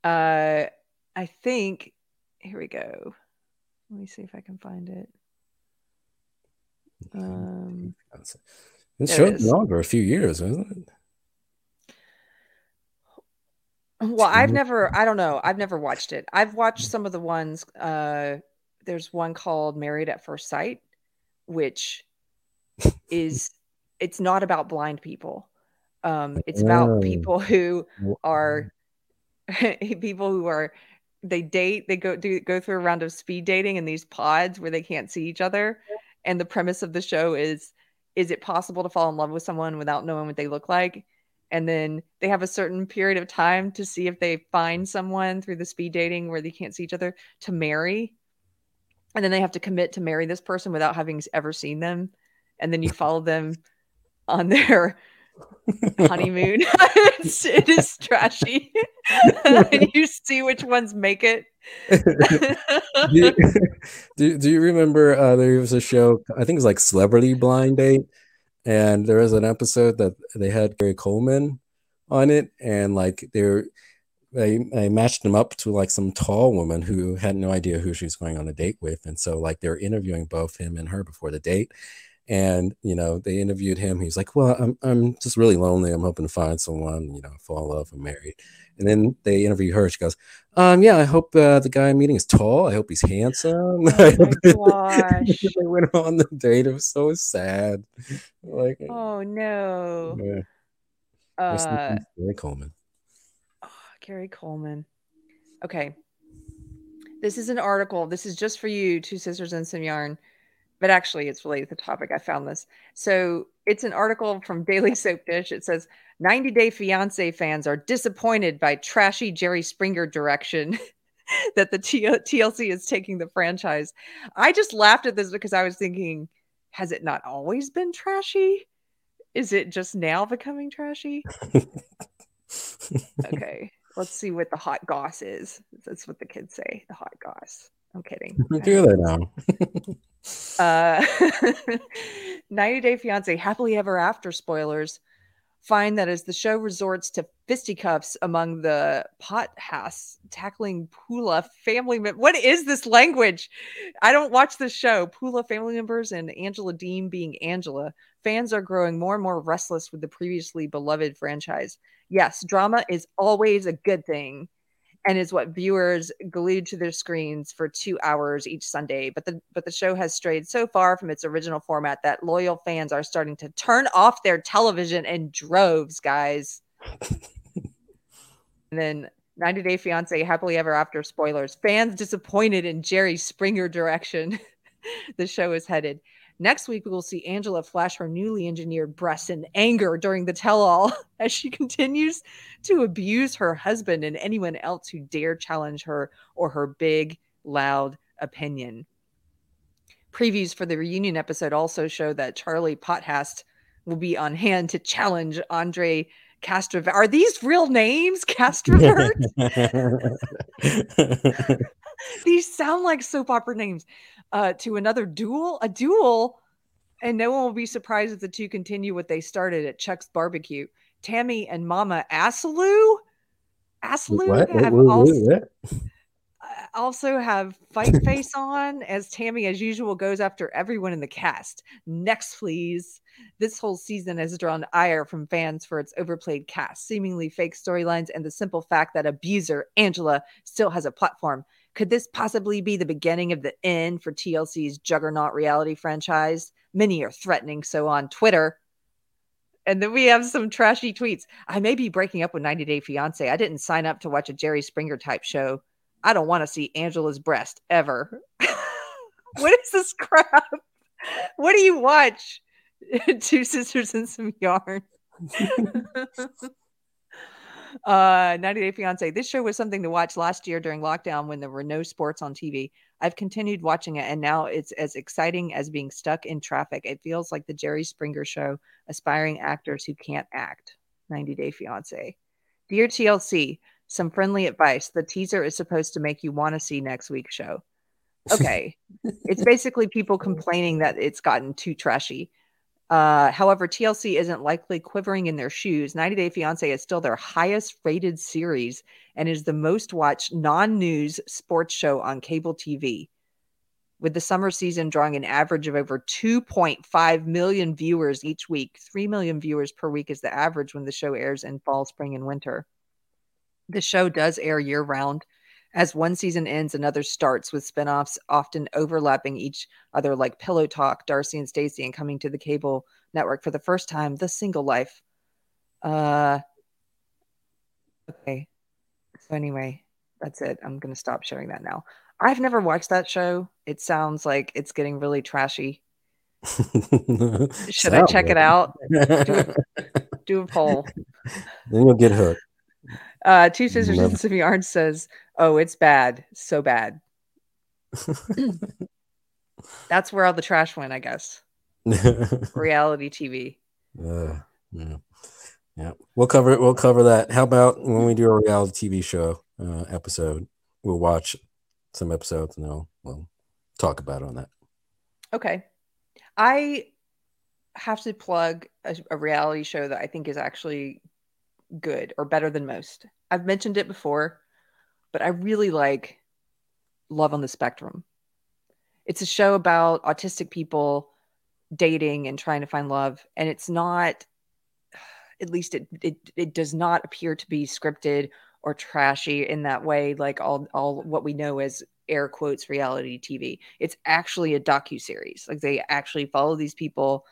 Uh I think here we go. Let me see if I can find it. Um it been on for a few years, hasn't it? Well, I've never, I don't know. I've never watched it. I've watched some of the ones. Uh, there's one called Married at First Sight, which *laughs* is, it's not about blind people. Um, it's Oh. about people who are, *laughs* people who are, they date, they go do go through a round of speed dating in these pods where they can't see each other. And the premise of the show is, is it possible to fall in love with someone without knowing what they look like? and then they have a certain period of time to see if they find someone through the speed dating where they can't see each other to marry and then they have to commit to marry this person without having ever seen them. And then you *laughs* follow them on their *laughs* honeymoon. *laughs* It's, it is trashy. And you see which ones make it. Do, you, do, do you remember uh, there was a show, I think it was like Celebrity Blind Date, and there was an episode that they had Gary Coleman on it, and like they're they, they matched him up to like some tall woman who had no idea who she was going on a date with, and so like they're interviewing both him and her before the date, and you know they interviewed him. He's like, "Well, I'm I'm just really lonely. I'm hoping to find someone, you know, fall in love and married." And then they interview her. She goes, "Um, yeah, I hope uh, the guy I'm meeting is tall. I hope he's handsome." *laughs* Oh *laughs* they went on the date. It was so sad. Like, Oh no. yeah. Uh, Coleman. Gary Coleman. Okay. This is an article. This is just for you, Two Sisters and Some Yarn. But actually, it's related to the topic. I found this. So it's an article from Daily Soap Dish. It says 90 Day Fiance fans are disappointed by trashy Jerry Springer direction *laughs* that the T- TLC is taking the franchise. I just laughed at this because I was thinking, has it not always been trashy? Is it just now becoming trashy? *laughs* okay, let's see what the hot goss is. That's what the kids say. The hot goss. I'm kidding. Do they now? Uh, *laughs* 90 Day Fiance Happily Ever After spoilers find that as the show resorts to fisticuffs among the pot house tackling Pula family members. What is this language? I don't watch the show. Pula family members and Angela Deem being Angela. Fans are growing more and more restless with the previously beloved franchise. Yes, drama is always a good thing and is what viewers glued to their screens for two hours each Sunday. But the but the show has strayed so far from its original format that loyal fans are starting to turn off their television in droves, guys. *laughs* and then 90 Day Fiance Happily Ever After spoilers. Fans disappointed in Jerry Springer direction *laughs* the show is headed. Next week, we will see Angela flash her newly engineered breasts in anger during the tell all *laughs* as she continues to abuse her husband and anyone else who dare challenge her or her big, loud opinion. Previews for the reunion episode also show that Charlie Potthast will be on hand to challenge Andre Castrovert. Are these real names? *laughs* Castrovert? *laughs* these sound like soap opera names. Uh, to another duel, a duel, and no one will be surprised if the two continue what they started at Chuck's barbecue. Tammy and Mama Asaloo, Asaloo have what- what- also, what? also have fight face *laughs* on as Tammy, as usual, goes after everyone in the cast. Next, please. This whole season has drawn ire from fans for its overplayed cast, seemingly fake storylines, and the simple fact that abuser Angela still has a platform. Could this possibly be the beginning of the end for TLC's juggernaut reality franchise? Many are threatening so on Twitter. And then we have some trashy tweets. I may be breaking up with 90 Day Fiance. I didn't sign up to watch a Jerry Springer type show. I don't want to see Angela's breast ever. *laughs* what is this crap? What do you watch? *laughs* Two sisters and some yarn. *laughs* uh 90 Day Fiance. This show was something to watch last year during lockdown when there were no sports on TV. I've continued watching it and now it's as exciting as being stuck in traffic. It feels like the Jerry Springer show, aspiring actors who can't act. 90 Day Fiance. Dear TLC, some friendly advice. The teaser is supposed to make you want to see next week's show. *laughs* Okay. it's basically people complaining that it's gotten too trashy. Uh, however, TLC isn't likely quivering in their shoes. 90 Day Fiance is still their highest rated series and is the most watched non news sports show on cable TV. With the summer season drawing an average of over 2.5 million viewers each week, 3 million viewers per week is the average when the show airs in fall, spring, and winter. The show does air year round. As one season ends, another starts with spin-offs often overlapping each other like Pillow Talk, Darcey and Stacey, and coming to the cable network for the first time, The Single Life. Uh okay. So anyway, that's it. I'm gonna stop sharing that now. I've never watched that show. It sounds like it's getting really trashy. *laughs* Should I check it out? Do a, do a poll. *laughs* then you'll get hooked. Uh, Two Sisters and Some Yarn says, "Oh, it's bad, so bad." *laughs* That's where all the trash went, I guess. *laughs* Reality TV. Uh, yeah. yeah. We'll cover it. We'll cover that. How about when we do a reality TV show uh, episode? We'll watch some episodes and then we'll talk about it on that. Okay, I have to plug a, a reality show that I think is actually good or better than most. I've mentioned it before, but I really like Love on the Spectrum. It's a show about autistic people dating and trying to find love, and it's not at least it it, it does not appear to be scripted or trashy in that way like all all what we know as air quotes reality TV. It's actually a docu series. Like they actually follow these people.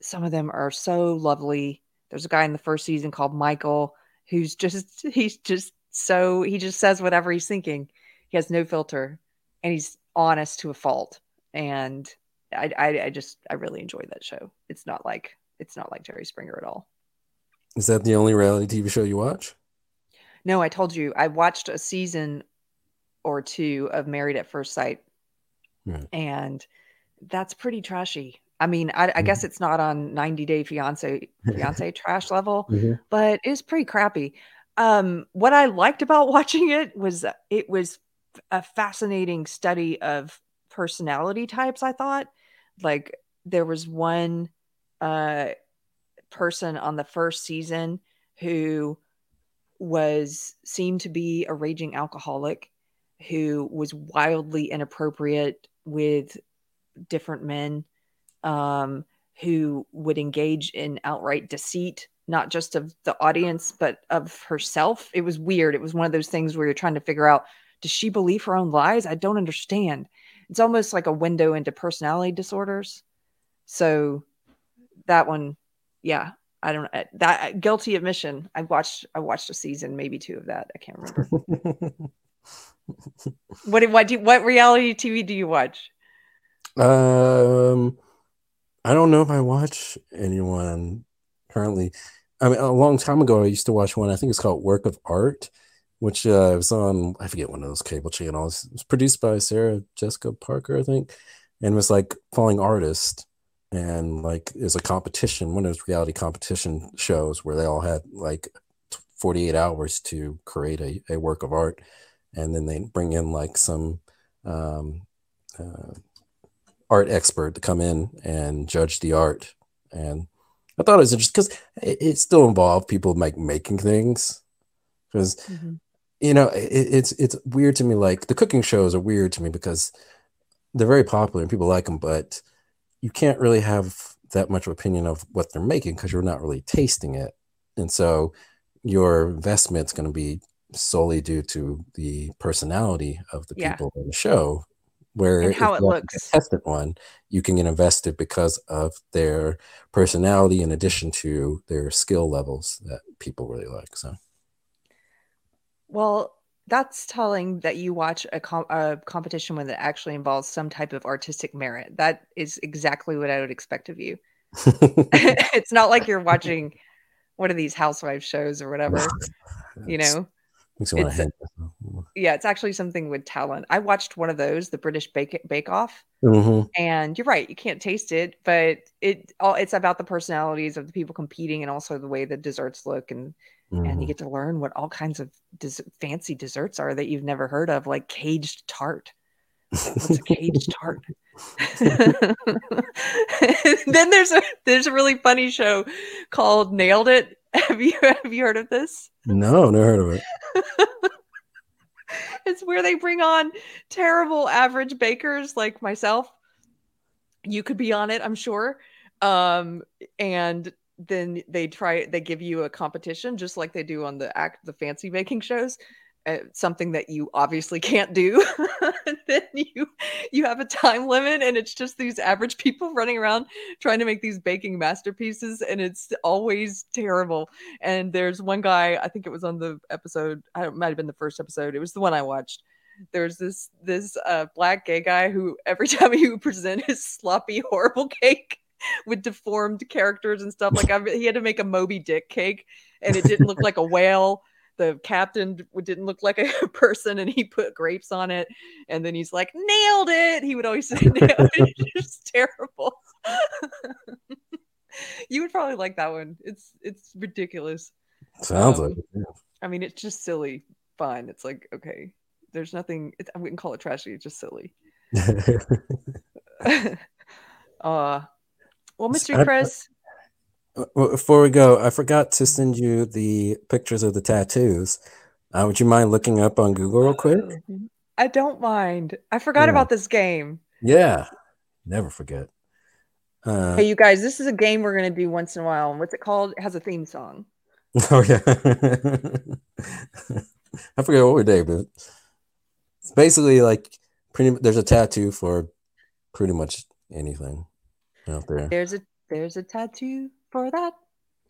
Some of them are so lovely. There's a guy in the first season called Michael who's just *laughs* he's just so he just says whatever he's thinking. He has no filter and he's honest to a fault. And I, I, I just I really enjoy that show. It's not like it's not like Jerry Springer at all. Is that the only reality TV show you watch? No, I told you I watched a season or two of Married at First Sight, Right. and that's pretty trashy. I mean, I, I guess it's not on 90 Day Fiance *laughs* Fiance trash level, Mhm. but it's pretty crappy. Um, what I liked about *laughs* watching it was it was a fascinating study of personality types. I thought, like, there was one uh, person on the first season who was seemed to be a raging alcoholic who was wildly inappropriate with different men um, who would engage in outright deceit not just of the audience but of herself. It was weird. It was one of those things where you're trying to figure out does she believe her own lies? I don't understand. It's almost like a window into personality disorders. So that one yeah i don't know that guilty admission. I watched i watched a season maybe two of that. I can't remember. *laughs* What what do what reality tv do you watch? Um, I don't know if I watch anyone currently. I mean, a long time ago, I used to watch one. I think it's called Work of Art, which uh, was on I forget one of those cable channels. It was produced by Sarah Jessica Parker, I think, and was like following artists. And like, there's a competition, one of those reality competition shows where they all had like 48 hours to create a, a work of art, and then they bring in like some um, uh, art expert to come in and judge the art. And I thought it was interesting because it, it still involved people like making things. Because mm-hmm. you know, it, it's it's weird to me. Like the cooking shows are weird to me because they're very popular and people like them, but you can't really have that much of opinion of what they're making because you're not really tasting it, and so your investment's going to be solely due to the personality of the Yeah. people in the show. Where And how it looks. contestant one, you can get invested because of their personality in addition to their skill levels that people really like. So Well, that's telling that you watch a, com- a competition one that actually involves some type of artistic merit. That is exactly what I would expect of you. *laughs* it's not like you're watching *laughs* one of these housewife shows or whatever, *laughs* you know. makes me want It's- Yeah, it's actually something with talent. I watched one of those, the British Bake Bake Off, Mhm. and you're right, you can't taste it, but it all it's about the personalities of the people competing and also the way the desserts look and and you Mhm. get to learn what all kinds of des- fancy desserts are that you've never heard of, like caged tart. What's a caged tart? *laughs* then there's a there's a really funny show called Nailed It. *laughs* Have you have you heard of this? No, never heard of it. *laughs* *laughs* It's where they bring on terrible average bakers like myself. You could be on it, I'm sure. Um, and then they try they give you a competition just like they do on the act the fancy baking shows. Uh, something that you obviously can't do. *laughs* then you you have a time limit and it's just these average people running around trying to make these baking masterpieces and it's always terrible and there's one guy i think it was on the episode i it might have been the first episode it was the one i watched there's this this uh black gay guy who every *laughs* time he would present his sloppy horrible cake with deformed characters and stuff like *laughs* I, he had to make a moby dick cake and it didn't look like a whale the captain didn't look like a *laughs* person and he put grapes on it and then he's like nailed it! he would always *laughs* say nailed it. It's just terrible. *laughs* You would probably like that one. It's it's ridiculous. Sounds Um, like it. yeah. i mean it's just silly. Fun it's like okay. There's nothing i wouldn't call it trashy it's just silly. Uh well I- mr chris Uh, well, Before we go, I forgot to send you the pictures of the tattoos. Uh, would you mind looking up on Google real quick? I don't mind. I forgot Yeah. about this game. Yeah, never forget. Uh, Hey, you guys, this is a game we're going to do once in a while. And what's it called? It has a theme song. *laughs* oh yeah, *laughs* I forget what we did, but it's basically like pretty. There's a tattoo for pretty much anything out there. There's a there's a tattoo for that.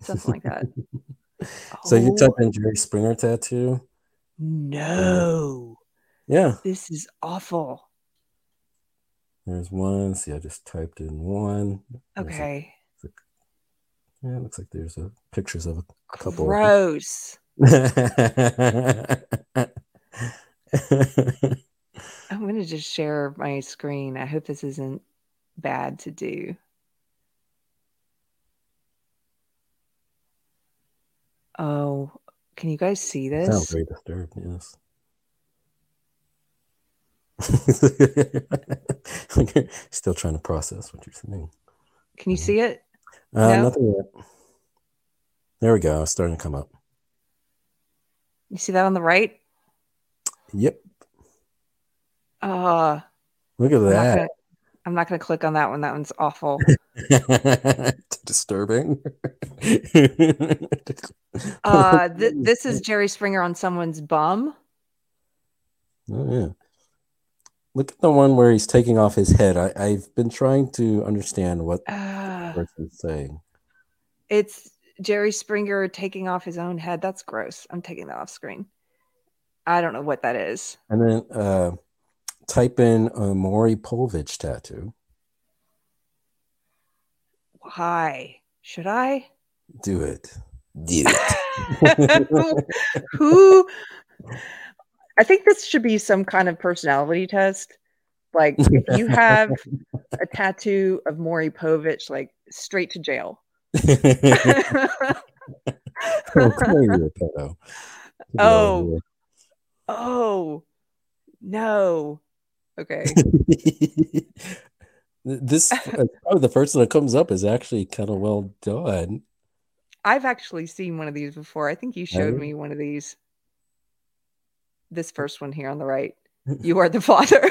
Something like that. *laughs* So you Oh. type in Jerry Springer tattoo. No. Yeah, This is awful. there's one. See, I just typed in one. There's a- Okay. yeah, it looks like there's a pictures of a couple. Gross. *laughs* I'm going to just share my screen. I hope this isn't bad to do. Oh, can you guys see this? Sounds very disturbed. Yes. *laughs* Still trying to process what you're saying. Can you see it? Uh, No? Nothing yet. There we go. It's starting to come up. You see that on the right? Yep. Uh, Look at I'm not that. gonna, I'm not going to click on that one. That one's awful. *laughs* Disturbing. *laughs* *laughs* Uh, th- this is Jerry Springer on someone's bum. Oh yeah. Look at the one where he's taking off his head. I, I've been trying to understand what the Uh, person's saying. it's Jerry Springer taking off his own head. That's gross. I'm taking that off screen. I don't know what that is. And then uh, type in a Maury Povich tattoo. Why? Should I? Do it. Do it. *laughs* Who? I think this should be some kind of personality test. Like, if you have a tattoo of Maury Povich, like straight to jail. Oh, clearly a pedo. Oh. oh, no. Okay. *laughs* this uh, probably the first one that comes up is actually kind of well done. I've actually seen one of these before. I think you showed me one of these. This first one here on the right. *laughs* You are the father.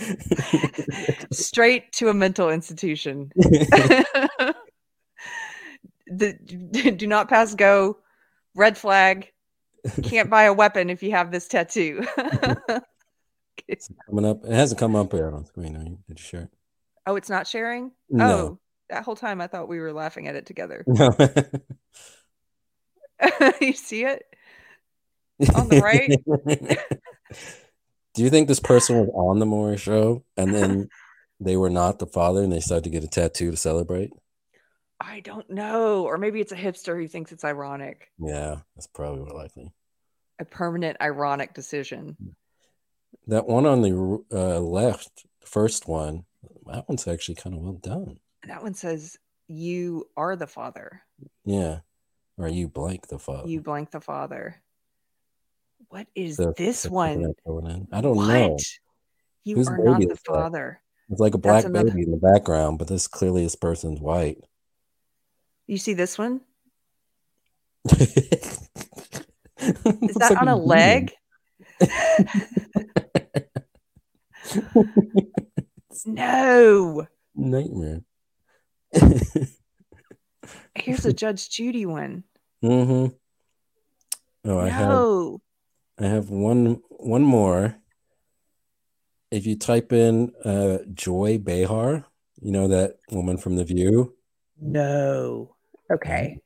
*laughs* Straight to a mental institution. *laughs* the, do not pass go. Red flag. Can't buy a weapon if you have this tattoo. It's coming up. It hasn't come up here on screen. Are you, did you share it? oh, it's not sharing? No. Oh, that whole time I thought we were laughing at it together. No. *laughs* *laughs* you see it? On the right? *laughs* Do you think this person was on the Maury show and then they were not the father and they started to get a tattoo to celebrate? I don't know. Or maybe it's a hipster who thinks it's ironic. Yeah, that's probably what likely. A permanent ironic decision. That one on the uh, left, the first one, that one's actually kind of well done. That one says, You are the father. Yeah. Or you blank the father. You blank the father. What is The- this one? I throw it in. I don't what? know. You Whose are not the is that? father. It's like a black another- baby in the background, but this clearly this person's white. You see this one? *laughs* is Is that on a leg? *laughs* *laughs* no. Nightmare. *laughs* Here's a Judge Judy one. Mm-hmm. Oh, I have no. I have one one more. If you type in uh, Joy Behar, you know that woman from The View. No. Okay.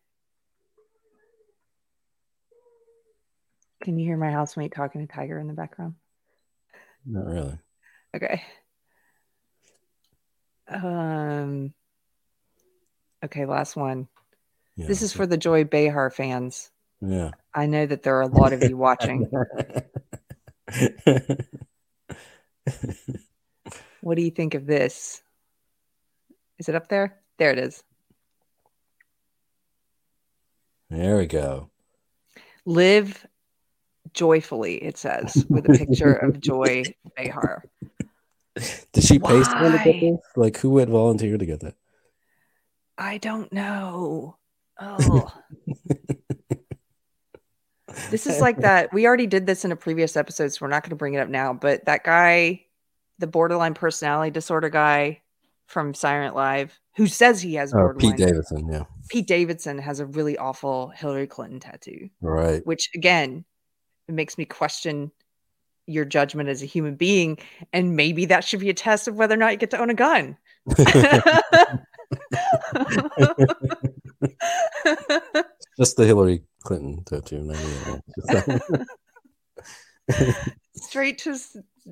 Can you hear my housemate talking to Tiger in the background? Not really. Okay. Um Okay, last one. Yeah, This is for the Joy Behar fans. yeah. I know that there are a lot of you watching. *laughs* What do you think of this? Is it up there? There it is. there we go. Live joyfully, it says, with a picture of *laughs* Joy Behar. Did she pay someone to get Why? this? Like, who would volunteer to get that? I don't know. Oh. *laughs* this is like that. We already did this in a previous episode, so we're not going to bring it up now. But that guy, the borderline personality disorder guy from Silent Live, who says he has Oh. Pete Davidson, yeah. Pete Davidson has a really awful Hillary Clinton tattoo, Right. which again, it makes me question your judgment as a human being. And maybe that should be a test of whether or not you get to own a gun. *laughs* *laughs* *laughs* Just the Hillary Clinton tattoo. not the other. *laughs* Straight to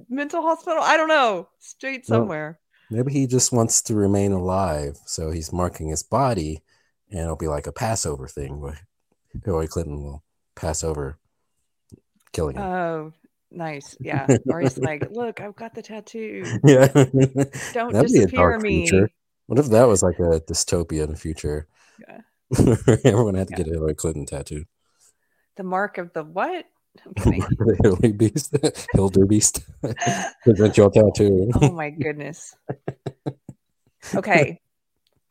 mental hospital? I don't know. Straight Well, somewhere. Maybe he just wants to remain alive, so he's marking his body, and it'll be like a Passover thing where Hillary Clinton will pass over killing him. Oh, nice. Yeah. *laughs* Or he's like, look, I've got the tattoo. yeah, Don't That'd disappear me. future. What if that was like a dystopia in the future? Yeah. *laughs* Everyone had to Yeah. get a Hillary Clinton tattoo. The mark of the what? *laughs* The Hillary Beast, *laughs* Hildur Beast, present your tattoo. oh my goodness. Okay.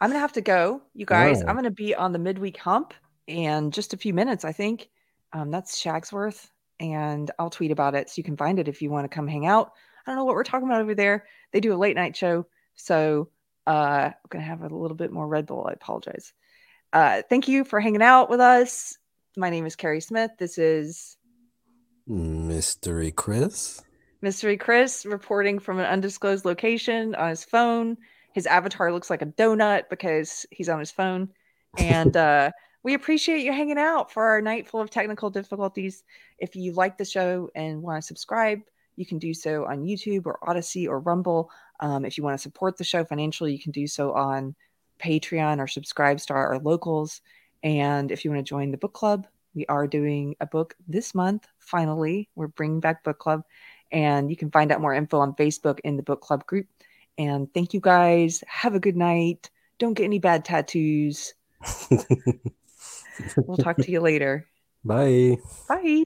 I'm gonna have to go, you guys. I'm gonna be on the midweek hump in just a few minutes, I think. Um, that's Shagsworth, and I'll tweet about it so you can find it if you want to come hang out. I don't know what we're talking about over there. They do a late night show, so uh, I'm gonna have a little bit more Red Bull. I apologize. Uh, thank you for hanging out with us. My name is Keri Smith. This is Mystery Chris. Mystery Chris reporting from an undisclosed location on his phone. His avatar looks like a donut because he's on his phone. And *laughs* uh, we appreciate you hanging out for our night full of technical difficulties. If you like the show and want to subscribe, you can do so on YouTube or Odysee or Rumble. Um, if you want to support the show financially, you can do so on Patreon or Subscribestar or Locals. And if you want to join the book club, we are doing a book this month. Finally, we're bringing back book club and you can find out more info on Facebook in the book club group. And thank you guys. Have a good night. Don't get any bad tattoos. *laughs* We'll talk to you later. Bye. Bye.